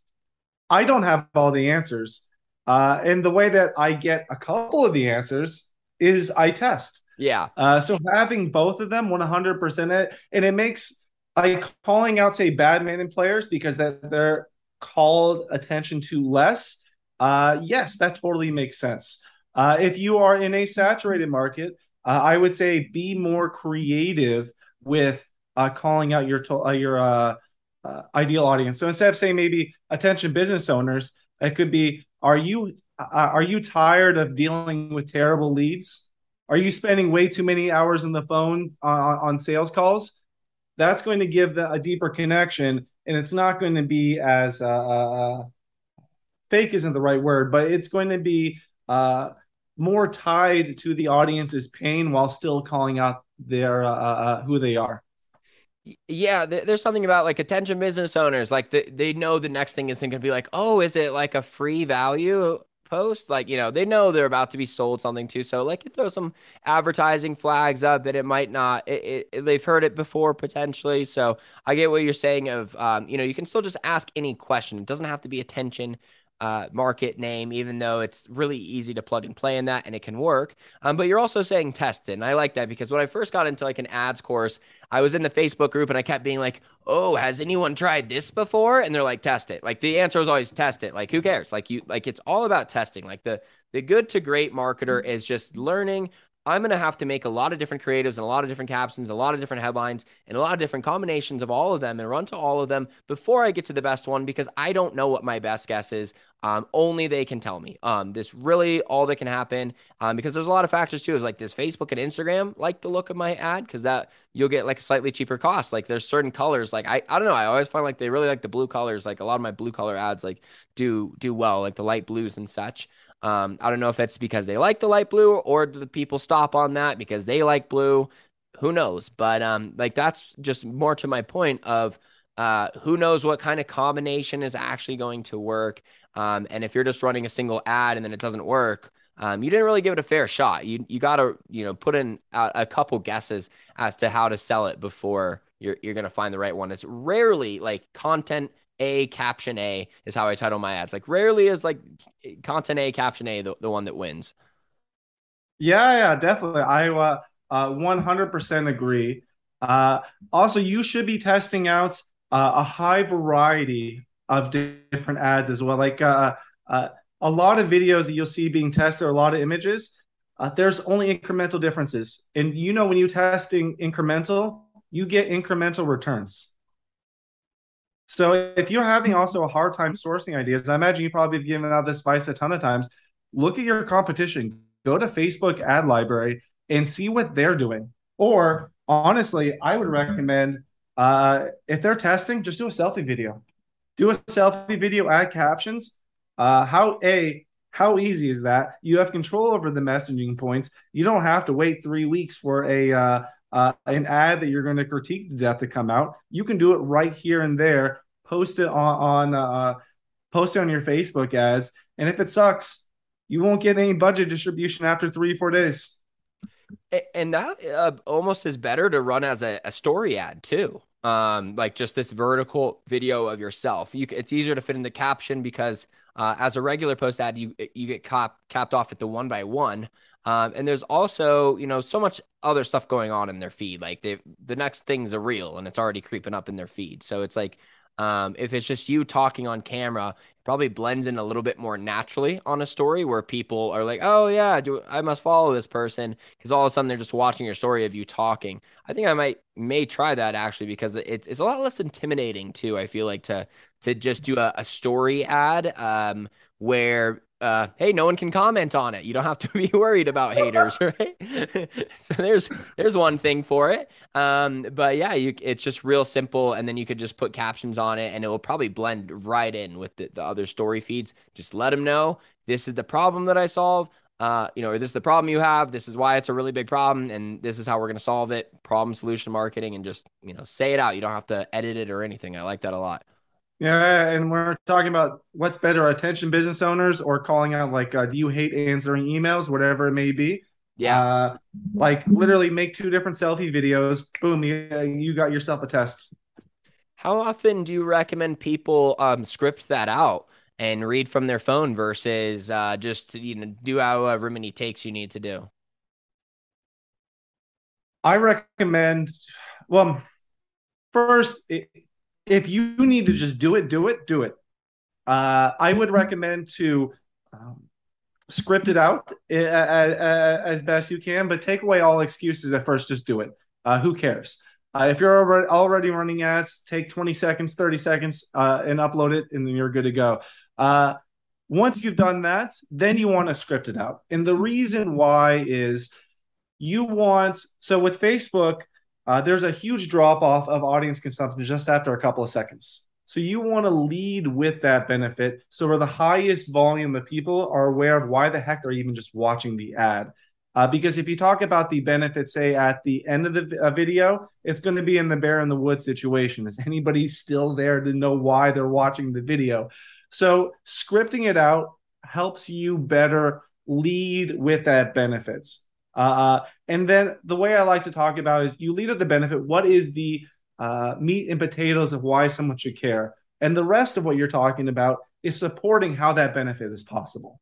I don't have all the answers, uh, and the way that I get a couple of the answers is I test. Yeah. Uh, so having both of them, one hundred percent it, and it makes like calling out say badminton players because that they're called attention to less. Uh, yes, that totally makes sense. Uh, if you are in a saturated market, uh, I would say be more creative with uh, calling out your to- uh, your uh, uh, ideal audience. So instead of saying maybe attention business owners, it could be are you are you tired of dealing with terrible leads? Are you spending way too many hours on the phone on, on sales calls? That's going to give the, a deeper connection, and it's not going to be as fake isn't the right word, but it's going to be uh, more tied to the audience's pain while still calling out their uh, uh, uh who they are. Yeah, there's something about like attention business owners, like the, they know the next thing isn't going to be like, oh, is it like a free value post? Like, you know, they know they're about to be sold something too. So, like, you throw some advertising flags up that it might not, it, it, they've heard it before potentially. So, I get what you're saying of, um, you know, you can still just ask any question. It doesn't have to be attention uh, market name, even though it's really easy to plug and play in that and it can work. Um, but you're also saying test it. And I like that because when I first got into like an ads course, I was in the Facebook group and I kept being like, oh, has anyone tried this before? And they're like, test it. Like the answer was always test it. Like, who cares? Like you, like it's all about testing. Like the, the good to great marketer is just learning I'm going to have to make a lot of different creatives and a lot of different captions, a lot of different headlines, and a lot of different combinations of all of them and run to all of them before I get to the best one because I don't know what my best guess is. Um, only they can tell me. Um, this really all that can happen um, because there's a lot of factors too. Is like this Facebook and Instagram like the look of my ad because that you'll get like a slightly cheaper cost. Like there's certain colors. Like I I don't know. I always find like they really like the blue colors. Like a lot of my blue color ads like do do well like the light blues and such. Um, I don't know if it's because they like the light blue or do the people stop on that because they like blue. Who knows? But um, like that's just more to my point of uh, who knows what kind of combination is actually going to work. Um, and if you're just running a single ad and then it doesn't work, um, you didn't really give it a fair shot. You you got to you know put in a, a, couple guesses as to how to sell it before you're you're gonna find the right one. It's rarely like content A caption A is how I title my ads. Like rarely is like content A caption A the, the one that wins. Yeah, yeah, definitely. I uh, uh 100% agree. Uh, also, you should be testing out uh, a high variety of different ads as well. Like uh, uh, a lot of videos that you'll see being tested, or a lot of images, uh, there's only incremental differences. And you know, when you're testing incremental, you get incremental returns. So if you're having also a hard time sourcing ideas, I imagine you probably have given out this advice a ton of times. Look at your competition. Go to Facebook ad library and see what they're doing. Or honestly, I would recommend uh, if they're testing, just do a selfie video. Do a selfie video, add captions. Uh, how a how easy is that? You have control over the messaging points. You don't have to wait three weeks for a uh, uh, an ad that you're going to critique to death to come out. You can do it right here and there. Post it on on uh, post it on your Facebook ads, and if it sucks, you won't get any budget distribution after three four days. And that uh, almost is better to run as a, a story ad too. Um, like just this vertical video of yourself. You, it's easier to fit in the caption because uh, as a regular post ad, you you get cap, capped off at the one by one. Um, and there's also you know so much other stuff going on in their feed. Like they the next thing's a reel and it's already creeping up in their feed. So it's like um, if it's just you talking on camera, probably blends in a little bit more naturally on a story where people are like, "Oh yeah, do I must follow this person?" Because all of a sudden they're just watching your story of you talking. I think I might may try that actually because it, it's a lot less intimidating too. I feel like to to just do a, a story ad um, where uh, hey, no one can comment on it. You don't have to be worried about haters, right? so there's there's one thing for it. Um, but yeah, you it's just real simple, and then you could just put captions on it, and it will probably blend right in with the, the other story feeds. Just let them know this is the problem that I solve. Uh, you know, or this is the problem you have. This is why it's a really big problem, and this is how we're going to solve it. Problem solution marketing, and just you know, say it out. You don't have to edit it or anything. I like that a lot. Yeah, and we're talking about what's better, attention business owners or calling out like, uh, do you hate answering emails, whatever it may be. Yeah, uh, like literally make two different selfie videos. Boom, you, you got yourself a test. How often do you recommend people um, script that out and read from their phone versus uh, just you know do however many takes you need to do? I recommend. Well, first, it, if you need to just do it, do it, do it. Uh, I would recommend to um, script it out as, as, best you can, but take away all excuses at first. Just do it. Uh, who cares? Uh, if you're already running ads, take 20 seconds, 30 seconds, uh, and upload it, and then you're good to go. Uh, once you've done that, then you want to script it out. And the reason why is you want so with Facebook uh, there's a huge drop off of audience consumption just after a couple of seconds. So you want to lead with that benefit. So where the highest volume of people are aware of why the heck they're even just watching the ad. Uh, because if you talk about the benefit, say at the end of the video, it's going to be in the bear in the wood situation. Is anybody still there to know why they're watching the video? So scripting it out helps you better lead with that benefits. Uh, and then the way I like to talk about is you lead at the benefit. What is the uh, meat and potatoes of why someone should care? And the rest of what you're talking about is supporting how that benefit is possible.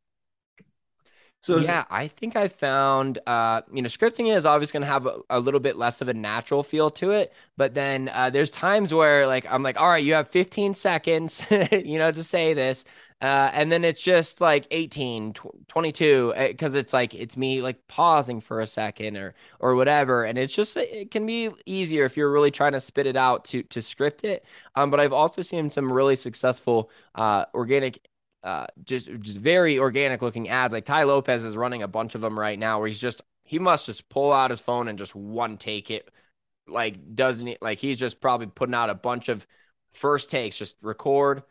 So yeah, I think I found uh, you know scripting is always going to have a, a, little bit less of a natural feel to it, but then uh, there's times where like I'm like, all right, you have 15 seconds, you know, to say this, uh, and then it's just like 18, 22, because eh, it's like it's me like pausing for a second or or whatever, and it's just it can be easier if you're really trying to spit it out to to script it. Um, but I've also seen some really successful uh, organic uh, just just very organic looking ads. Like Tai Lopez is running a bunch of them right now, where he's just he must just pull out his phone and just one take it. Like doesn't he? Like he's just probably putting out a bunch of first takes, just record,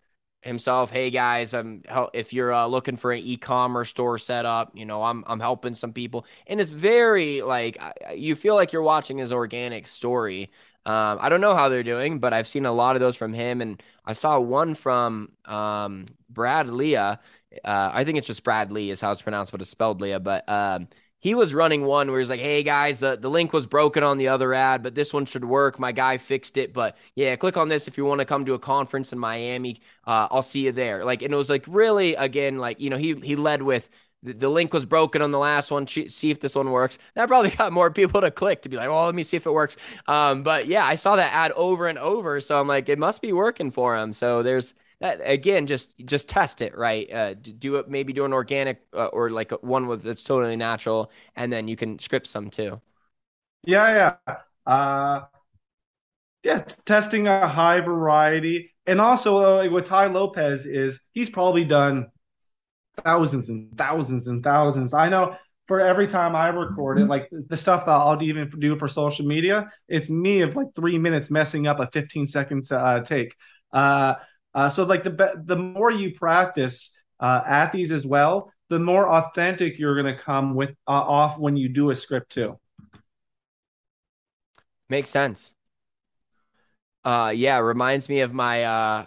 himself, "Hey guys, I'm if you're uh, looking for an e-commerce store set up, you know, I'm I'm helping some people." And it's very like you feel like you're watching his organic story. Um, I don't know how they're doing, but I've seen a lot of those from him, and I saw one from um, Brad Lea. Uh, I think it's just Brad Lee is how it's pronounced, but it's spelled Lea. But um, he was running one where he's like, "Hey guys, the, the link was broken on the other ad, but this one should work. My guy fixed it, but yeah, click on this if you want to come to a conference in Miami. Uh, I'll see you there." Like, and it was like really again, like you know, he he led with the, link was broken on the last one. See if this one works. That probably got more people to click to be like, "Well, let me see if it works." Um, but yeah, I saw that ad over and over, so I'm like, it must be working for him. So there's that again just just test it right uh, do it maybe do an organic uh, or like one with that's totally natural and then you can script some too yeah yeah uh yeah testing a high variety and also uh, like with Tai Lopez is he's probably done thousands and thousands and thousands i know for every time I record it, like the stuff that I'll even do for social media, it's me of like three minutes messing up a 15 second uh, take. Uh, uh, so like the the more you practice uh, at these as well, the more authentic you're going to come with uh, off when you do a script too. Makes sense. Uh, yeah, reminds me of my uh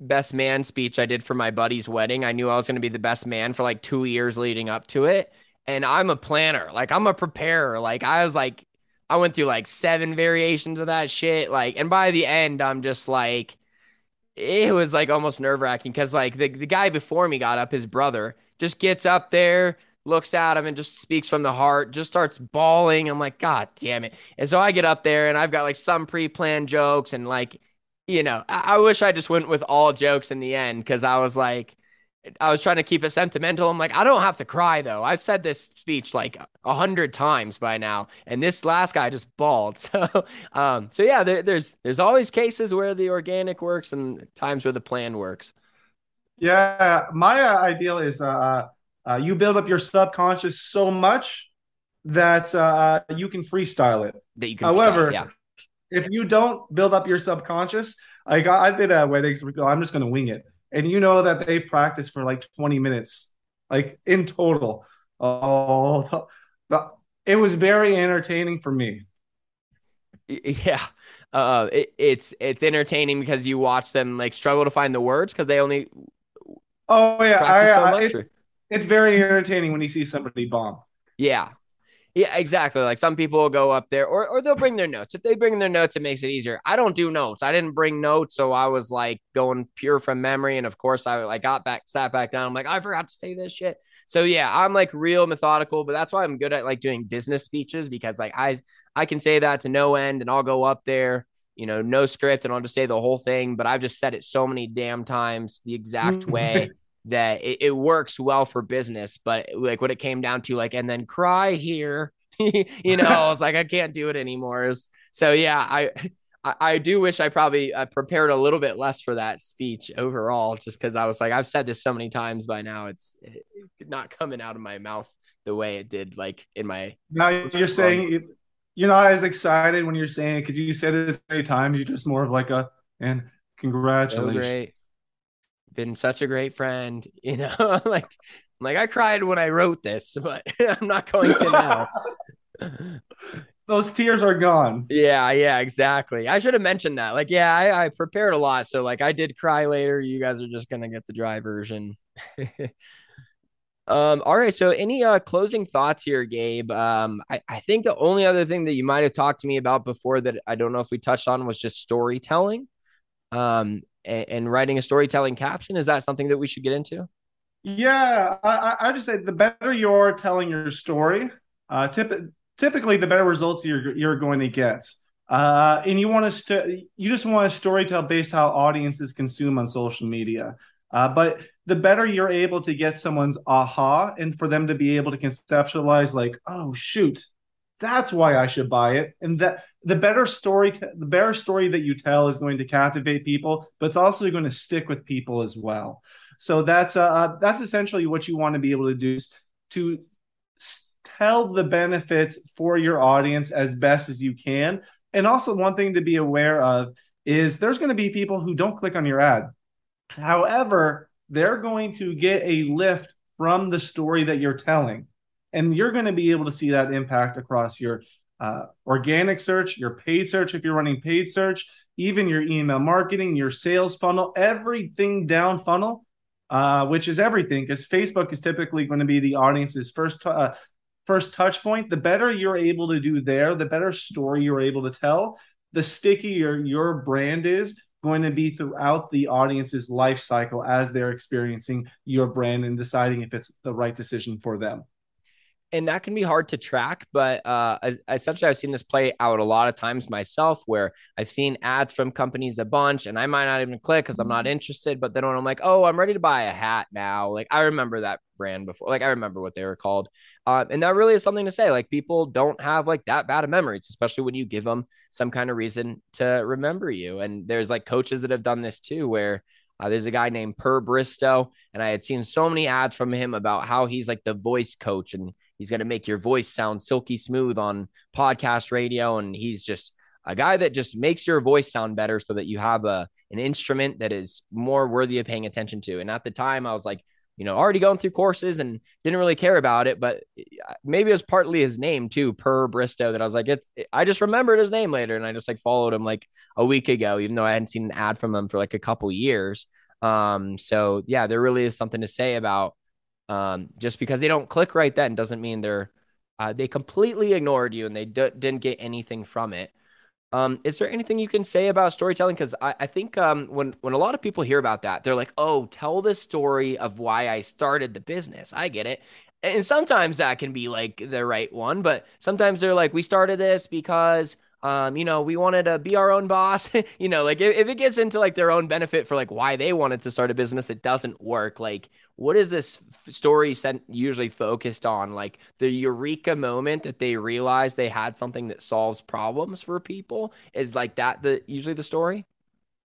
best man speech I did for my buddy's wedding. I knew I was going to be the best man for like two years leading up to it. And I'm a planner, like I'm a preparer. Like I was like, I went through like seven variations of that shit. Like, and by the end, I'm just like, it was like almost nerve wracking because like the, the guy before me got up, his brother just gets up there, looks at him and just speaks from the heart, just starts bawling. I'm like, God damn it. And so I get up there and I've got like some pre planned jokes and like, you know, I, I wish I just went with all jokes in the end because I was like, I was trying to keep it sentimental. I'm like, I don't have to cry though. I've said this speech like a hundred times by now, and this last guy just bawled. So, um, so yeah, there, there's there's always cases where the organic works and times where the plan works. Yeah, my uh, ideal is uh, uh, you build up your subconscious so much that uh, you can freestyle it. That you can. However, yeah. If you don't build up your subconscious, like I've been at weddings, I'm just going to wing it and you know that they practice for like 20 minutes, like in total. Oh, the, the, it was very entertaining for me. Yeah, uh, it, it's it's entertaining because you watch them like struggle to find the words because they only. Oh yeah, I, so it's, it's very entertaining when you see somebody bomb. Yeah, yeah, exactly. Like some people will go up there or, or they'll bring their notes. If they bring their notes, it makes it easier. I don't do notes. I didn't bring notes. So I was like going pure from memory. And of course, I like got back, sat back down. I'm like, I forgot to say this shit. So yeah, I'm like real methodical, but that's why I'm good at like doing business speeches because like I, I can say that to no end and I'll go up there, you know, no script and I'll just say the whole thing. But I've just said it so many damn times the exact mm. way that it, it, works well for business. But like when it came down to like, and then cry here, you know, I was like, I can't do it anymore. So yeah, I, I, I do wish I probably uh, prepared a little bit less for that speech overall, just because I was like, I've said this so many times by now, it's it, not coming out of my mouth the way it did, like in my. Now you're saying you're not as excited when you're saying it because you said it so many times. You're just more of like a and congratulations. So great been such a great friend, you know, like like I cried when I wrote this, but I'm not going to now. Those tears are gone. Yeah, yeah, exactly. I should have mentioned that. Like, yeah, I, I prepared a lot, so like I did cry later. You guys are just gonna get the dry version. um, all right. So, any uh closing thoughts here, Gabe? Um, I, I think the only other thing that you might have talked to me about before that I don't know if we touched on was just storytelling. Um, and, and writing a storytelling caption. Is that something that we should get into? Yeah, I, I just say the better you're telling your story, uh, typ- typically the better results you're you're going to get. Uh, and you want to st- you just want to storytell based how audiences consume on social media. Uh, but the better you're able to get someone's aha and for them to be able to conceptualize like, oh shoot, that's why I should buy it. And that the better story, t- the better story that you tell is going to captivate people, but it's also going to stick with people as well. So that's uh, uh that's essentially what you want to be able to do to tell the benefits for your audience as best as you can. And also one thing to be aware of is there's going to be people who don't click on your ad. However, they're going to get a lift from the story that you're telling. And you're going to be able to see that impact across your uh, organic search, your paid search, if you're running paid search, even your email marketing, your sales funnel, everything down funnel, uh, which is everything, because Facebook is typically going to be the audience's first uh, first touch point. The better you're able to do there, the better story you're able to tell, the stickier your brand is going to be throughout the audience's life cycle as they're experiencing your brand and deciding if it's the right decision for them and that can be hard to track but uh, essentially i've seen this play out a lot of times myself where i've seen ads from companies a bunch and i might not even click because i'm not mm-hmm. interested but then when i'm like oh i'm ready to buy a hat now like i remember that brand before like i remember what they were called uh, and that really is something to say like people don't have like that bad of memories especially when you give them some kind of reason to remember you and there's like coaches that have done this too where uh, there's a guy named Per Bristow, and I had seen so many ads from him about how he's like the voice coach and he's going to make your voice sound silky smooth on podcast radio. And he's just a guy that just makes your voice sound better so that you have a an instrument that is more worthy of paying attention to. And at the time, I was like, you know, already going through courses and didn't really care about it, but uh, maybe it was partly his name too, Per Bristow, that I was like, it's, I just remembered his name later and I just like followed him like a week ago, even though I hadn't seen an ad from him for like a couple years. Um, so yeah, there really is something to say about um, just because they don't click right then doesn't mean they're uh, they completely ignored you and they d- didn't get anything from it. Um, is there anything you can say about storytelling? Because I, I, think um, when when a lot of people hear about that, they're like, "Oh, tell the story of why I started the business." I get it, and sometimes that can be like the right one, but sometimes they're like, "We started this because." Um, you know, we wanted to be our own boss. you know, like if, if it gets into like their own benefit for like why they wanted to start a business, it doesn't work. Like, what is this f- story sent usually focused on? Like the eureka moment that they realize they had something that solves problems for people is like that the usually the story.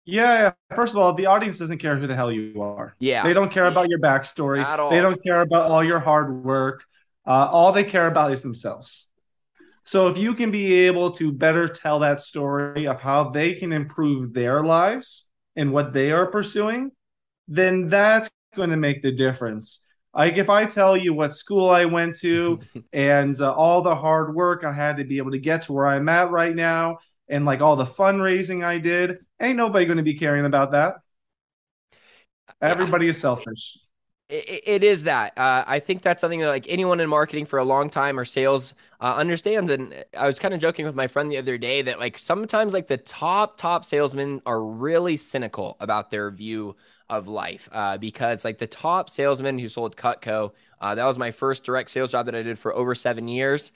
Yeah, yeah. First of all, the audience doesn't care who the hell you are. Yeah. They don't care about your backstory. At all. They don't care about all your hard work. Uh, all they care about is themselves. So if you can be able to better tell that story of how they can improve their lives and what they are pursuing, then that's going to make the difference. Like if I tell you what school I went to and uh, all the hard work I had to be able to get to where I'm at right now and like all the fundraising I did, ain't nobody going to be caring about that. Everybody is selfish it, is that. Uh, I think that's something that like anyone in marketing for a long time or sales uh, understands. And I was kind of joking with my friend the other day that like sometimes like the top top salesmen are really cynical about their view of life uh, because like the top salesman who sold Cutco, uh, that was my first direct sales job that I did for over seven years.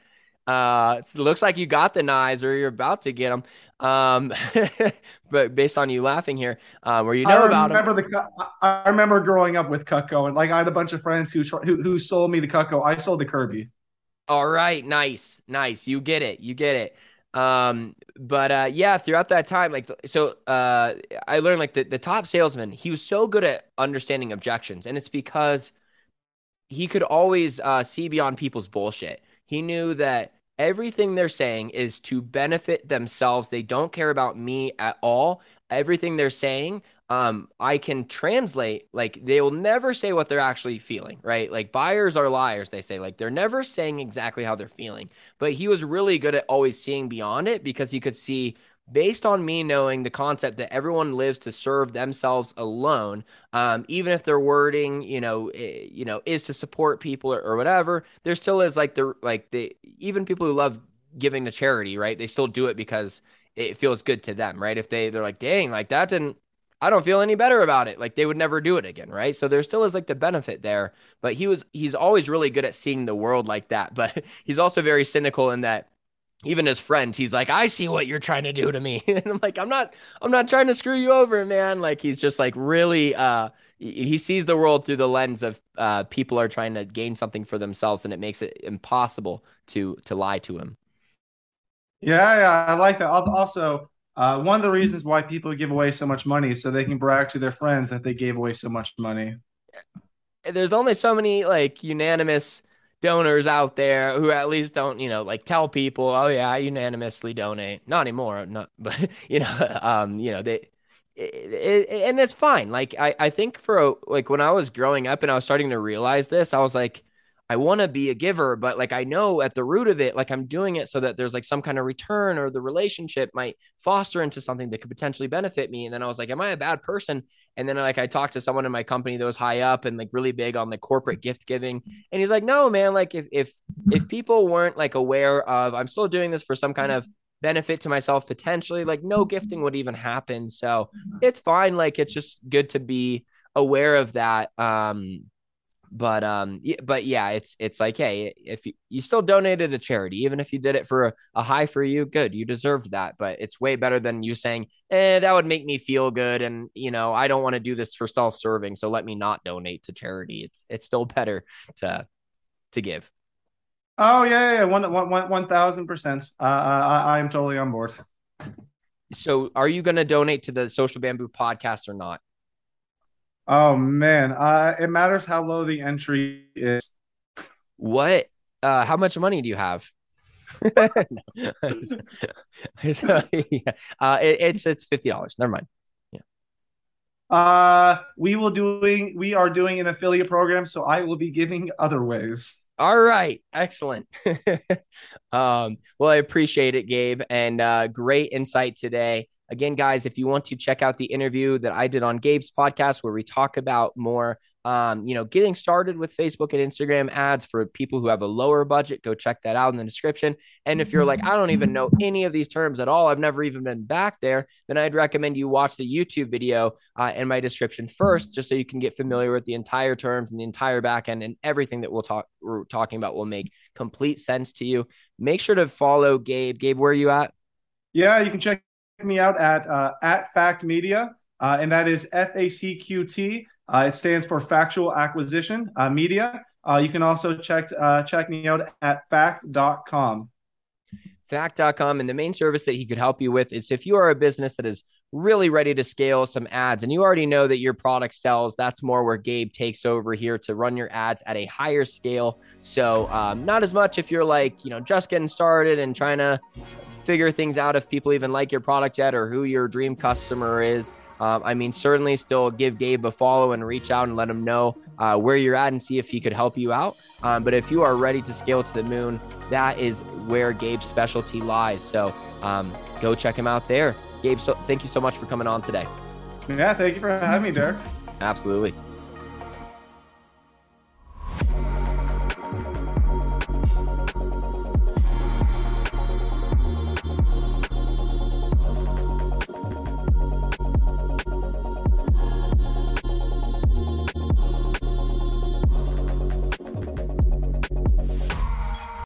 Uh, it looks like you got the knives or you're about to get them. Um, but based on you laughing here, um, where you know I about remember them. the I remember growing up with Cutco, and like I had a bunch of friends who who, who sold me the Cutco. I sold the Kirby. All right, nice, nice. You get it, you get it. Um, but uh, yeah, throughout that time, like so, uh, I learned like the the top salesman. He was so good at understanding objections, and it's because he could always uh, see beyond people's bullshit. He knew that everything they're saying is to benefit themselves. They don't care about me at all. Everything they're saying, um, I can translate. Like they will never say what they're actually feeling, right? Like buyers are liars, they say. Like they're never saying exactly how they're feeling. But he was really good at always seeing beyond it because he could see based on me knowing the concept that everyone lives to serve themselves alone, um, even if their wording, you know, you know, is to support people or, or, whatever, there still is like the like the even people who love giving to charity, right? They still do it because it feels good to them, right? If they they're like, dang, like that didn't. I don't feel any better about it. Like they would never do it again, right? So there still is like the benefit there. But he was he's always really good at seeing the world like that. But he's also very cynical in that even as friends, he's like, I see what you're trying to do to me. and I'm like, I'm not, I'm not trying to screw you over, man. Like he's just like really, uh, he sees the world through the lens of uh, people are trying to gain something for themselves, and it makes it impossible to to lie to him. Yeah, yeah, I like that. Also, uh, one of the reasons why people give away so much money is so they can brag to their friends that they gave away so much money. There's only so many like unanimous donors out there who at least don't, you know, like tell people, oh yeah, I unanimously donate. Not anymore, not, but you know, um, you know, they, it, it, and it's fine. Like I, I think for like when I was growing up and I was starting to realize this, I was like, I want to be a giver, but like I know at the root of it, like I'm doing it so that there's like some kind of return or the relationship might foster into something that could potentially benefit me. And then I was like, am I a bad person? And then like I talked to someone in my company that was high up and like really big on the corporate gift giving. And he's like, no, man, like if if if people weren't like aware of I'm still doing this for some kind of benefit to myself potentially, like no gifting would even happen. So it's fine. Like it's just good to be aware of that. Um but um but yeah it's it's like hey if you, you still donated to charity even if you did it for a, a high for you good you deserved that but it's way better than you saying eh, that would make me feel good and you know i don't want to do this for self-serving so let me not donate to charity. It's it's still better to to give. Oh yeah yeah one one one one thousand percent. Uh i i am totally on board. So are you going to donate to the social bamboo podcast or not Oh man, uh, it matters how low the entry is. What? Uh, how much money do you have? so, yeah. uh, it, it's it's fifty dollars. Never mind. Yeah. Uh, we will doing we are doing an affiliate program, so I will be giving other ways. All right, excellent. um, well, I appreciate it, Gabe, and uh, great insight today. Again, guys, if you want to check out the interview that I did on Gabe's podcast, where we talk about more, um, you know, getting started with Facebook and Instagram ads for people who have a lower budget, go check that out in the description. And if you're like, I don't even know any of these terms at all, I've never even been back there, then I'd recommend you watch the YouTube video uh, in my description first, just so you can get familiar with the entire terms and the entire backend and everything that we'll talk we're talking about will make complete sense to you. Make sure to follow Gabe. Gabe, where are you at? Yeah, you can check me out at uh, at Facqt Media, uh, and that is F A C Q T. Uh, it stands for Factual Acquisition uh, Media. Uh, you can also check uh, check me out at facqt.com. Facqt.com. And the main service that he could help you with is if you are a business that is really ready to scale some ads and you already know that your product sells, that's more where Gabe takes over here to run your ads at a higher scale. So, um, not as much if you're like, you know, just getting started and trying to figure things out if people even like your product yet or who your dream customer is. Um, I mean, certainly still give Gabe a follow and reach out and let him know uh, where you're at and see if he could help you out. Um, but if you are ready to scale to the moon, that is where Gabe's specialty lies. So um, go check him out there. Gabe, so thank you so much for coming on today. Yeah, thank you for having me, Derek. Absolutely.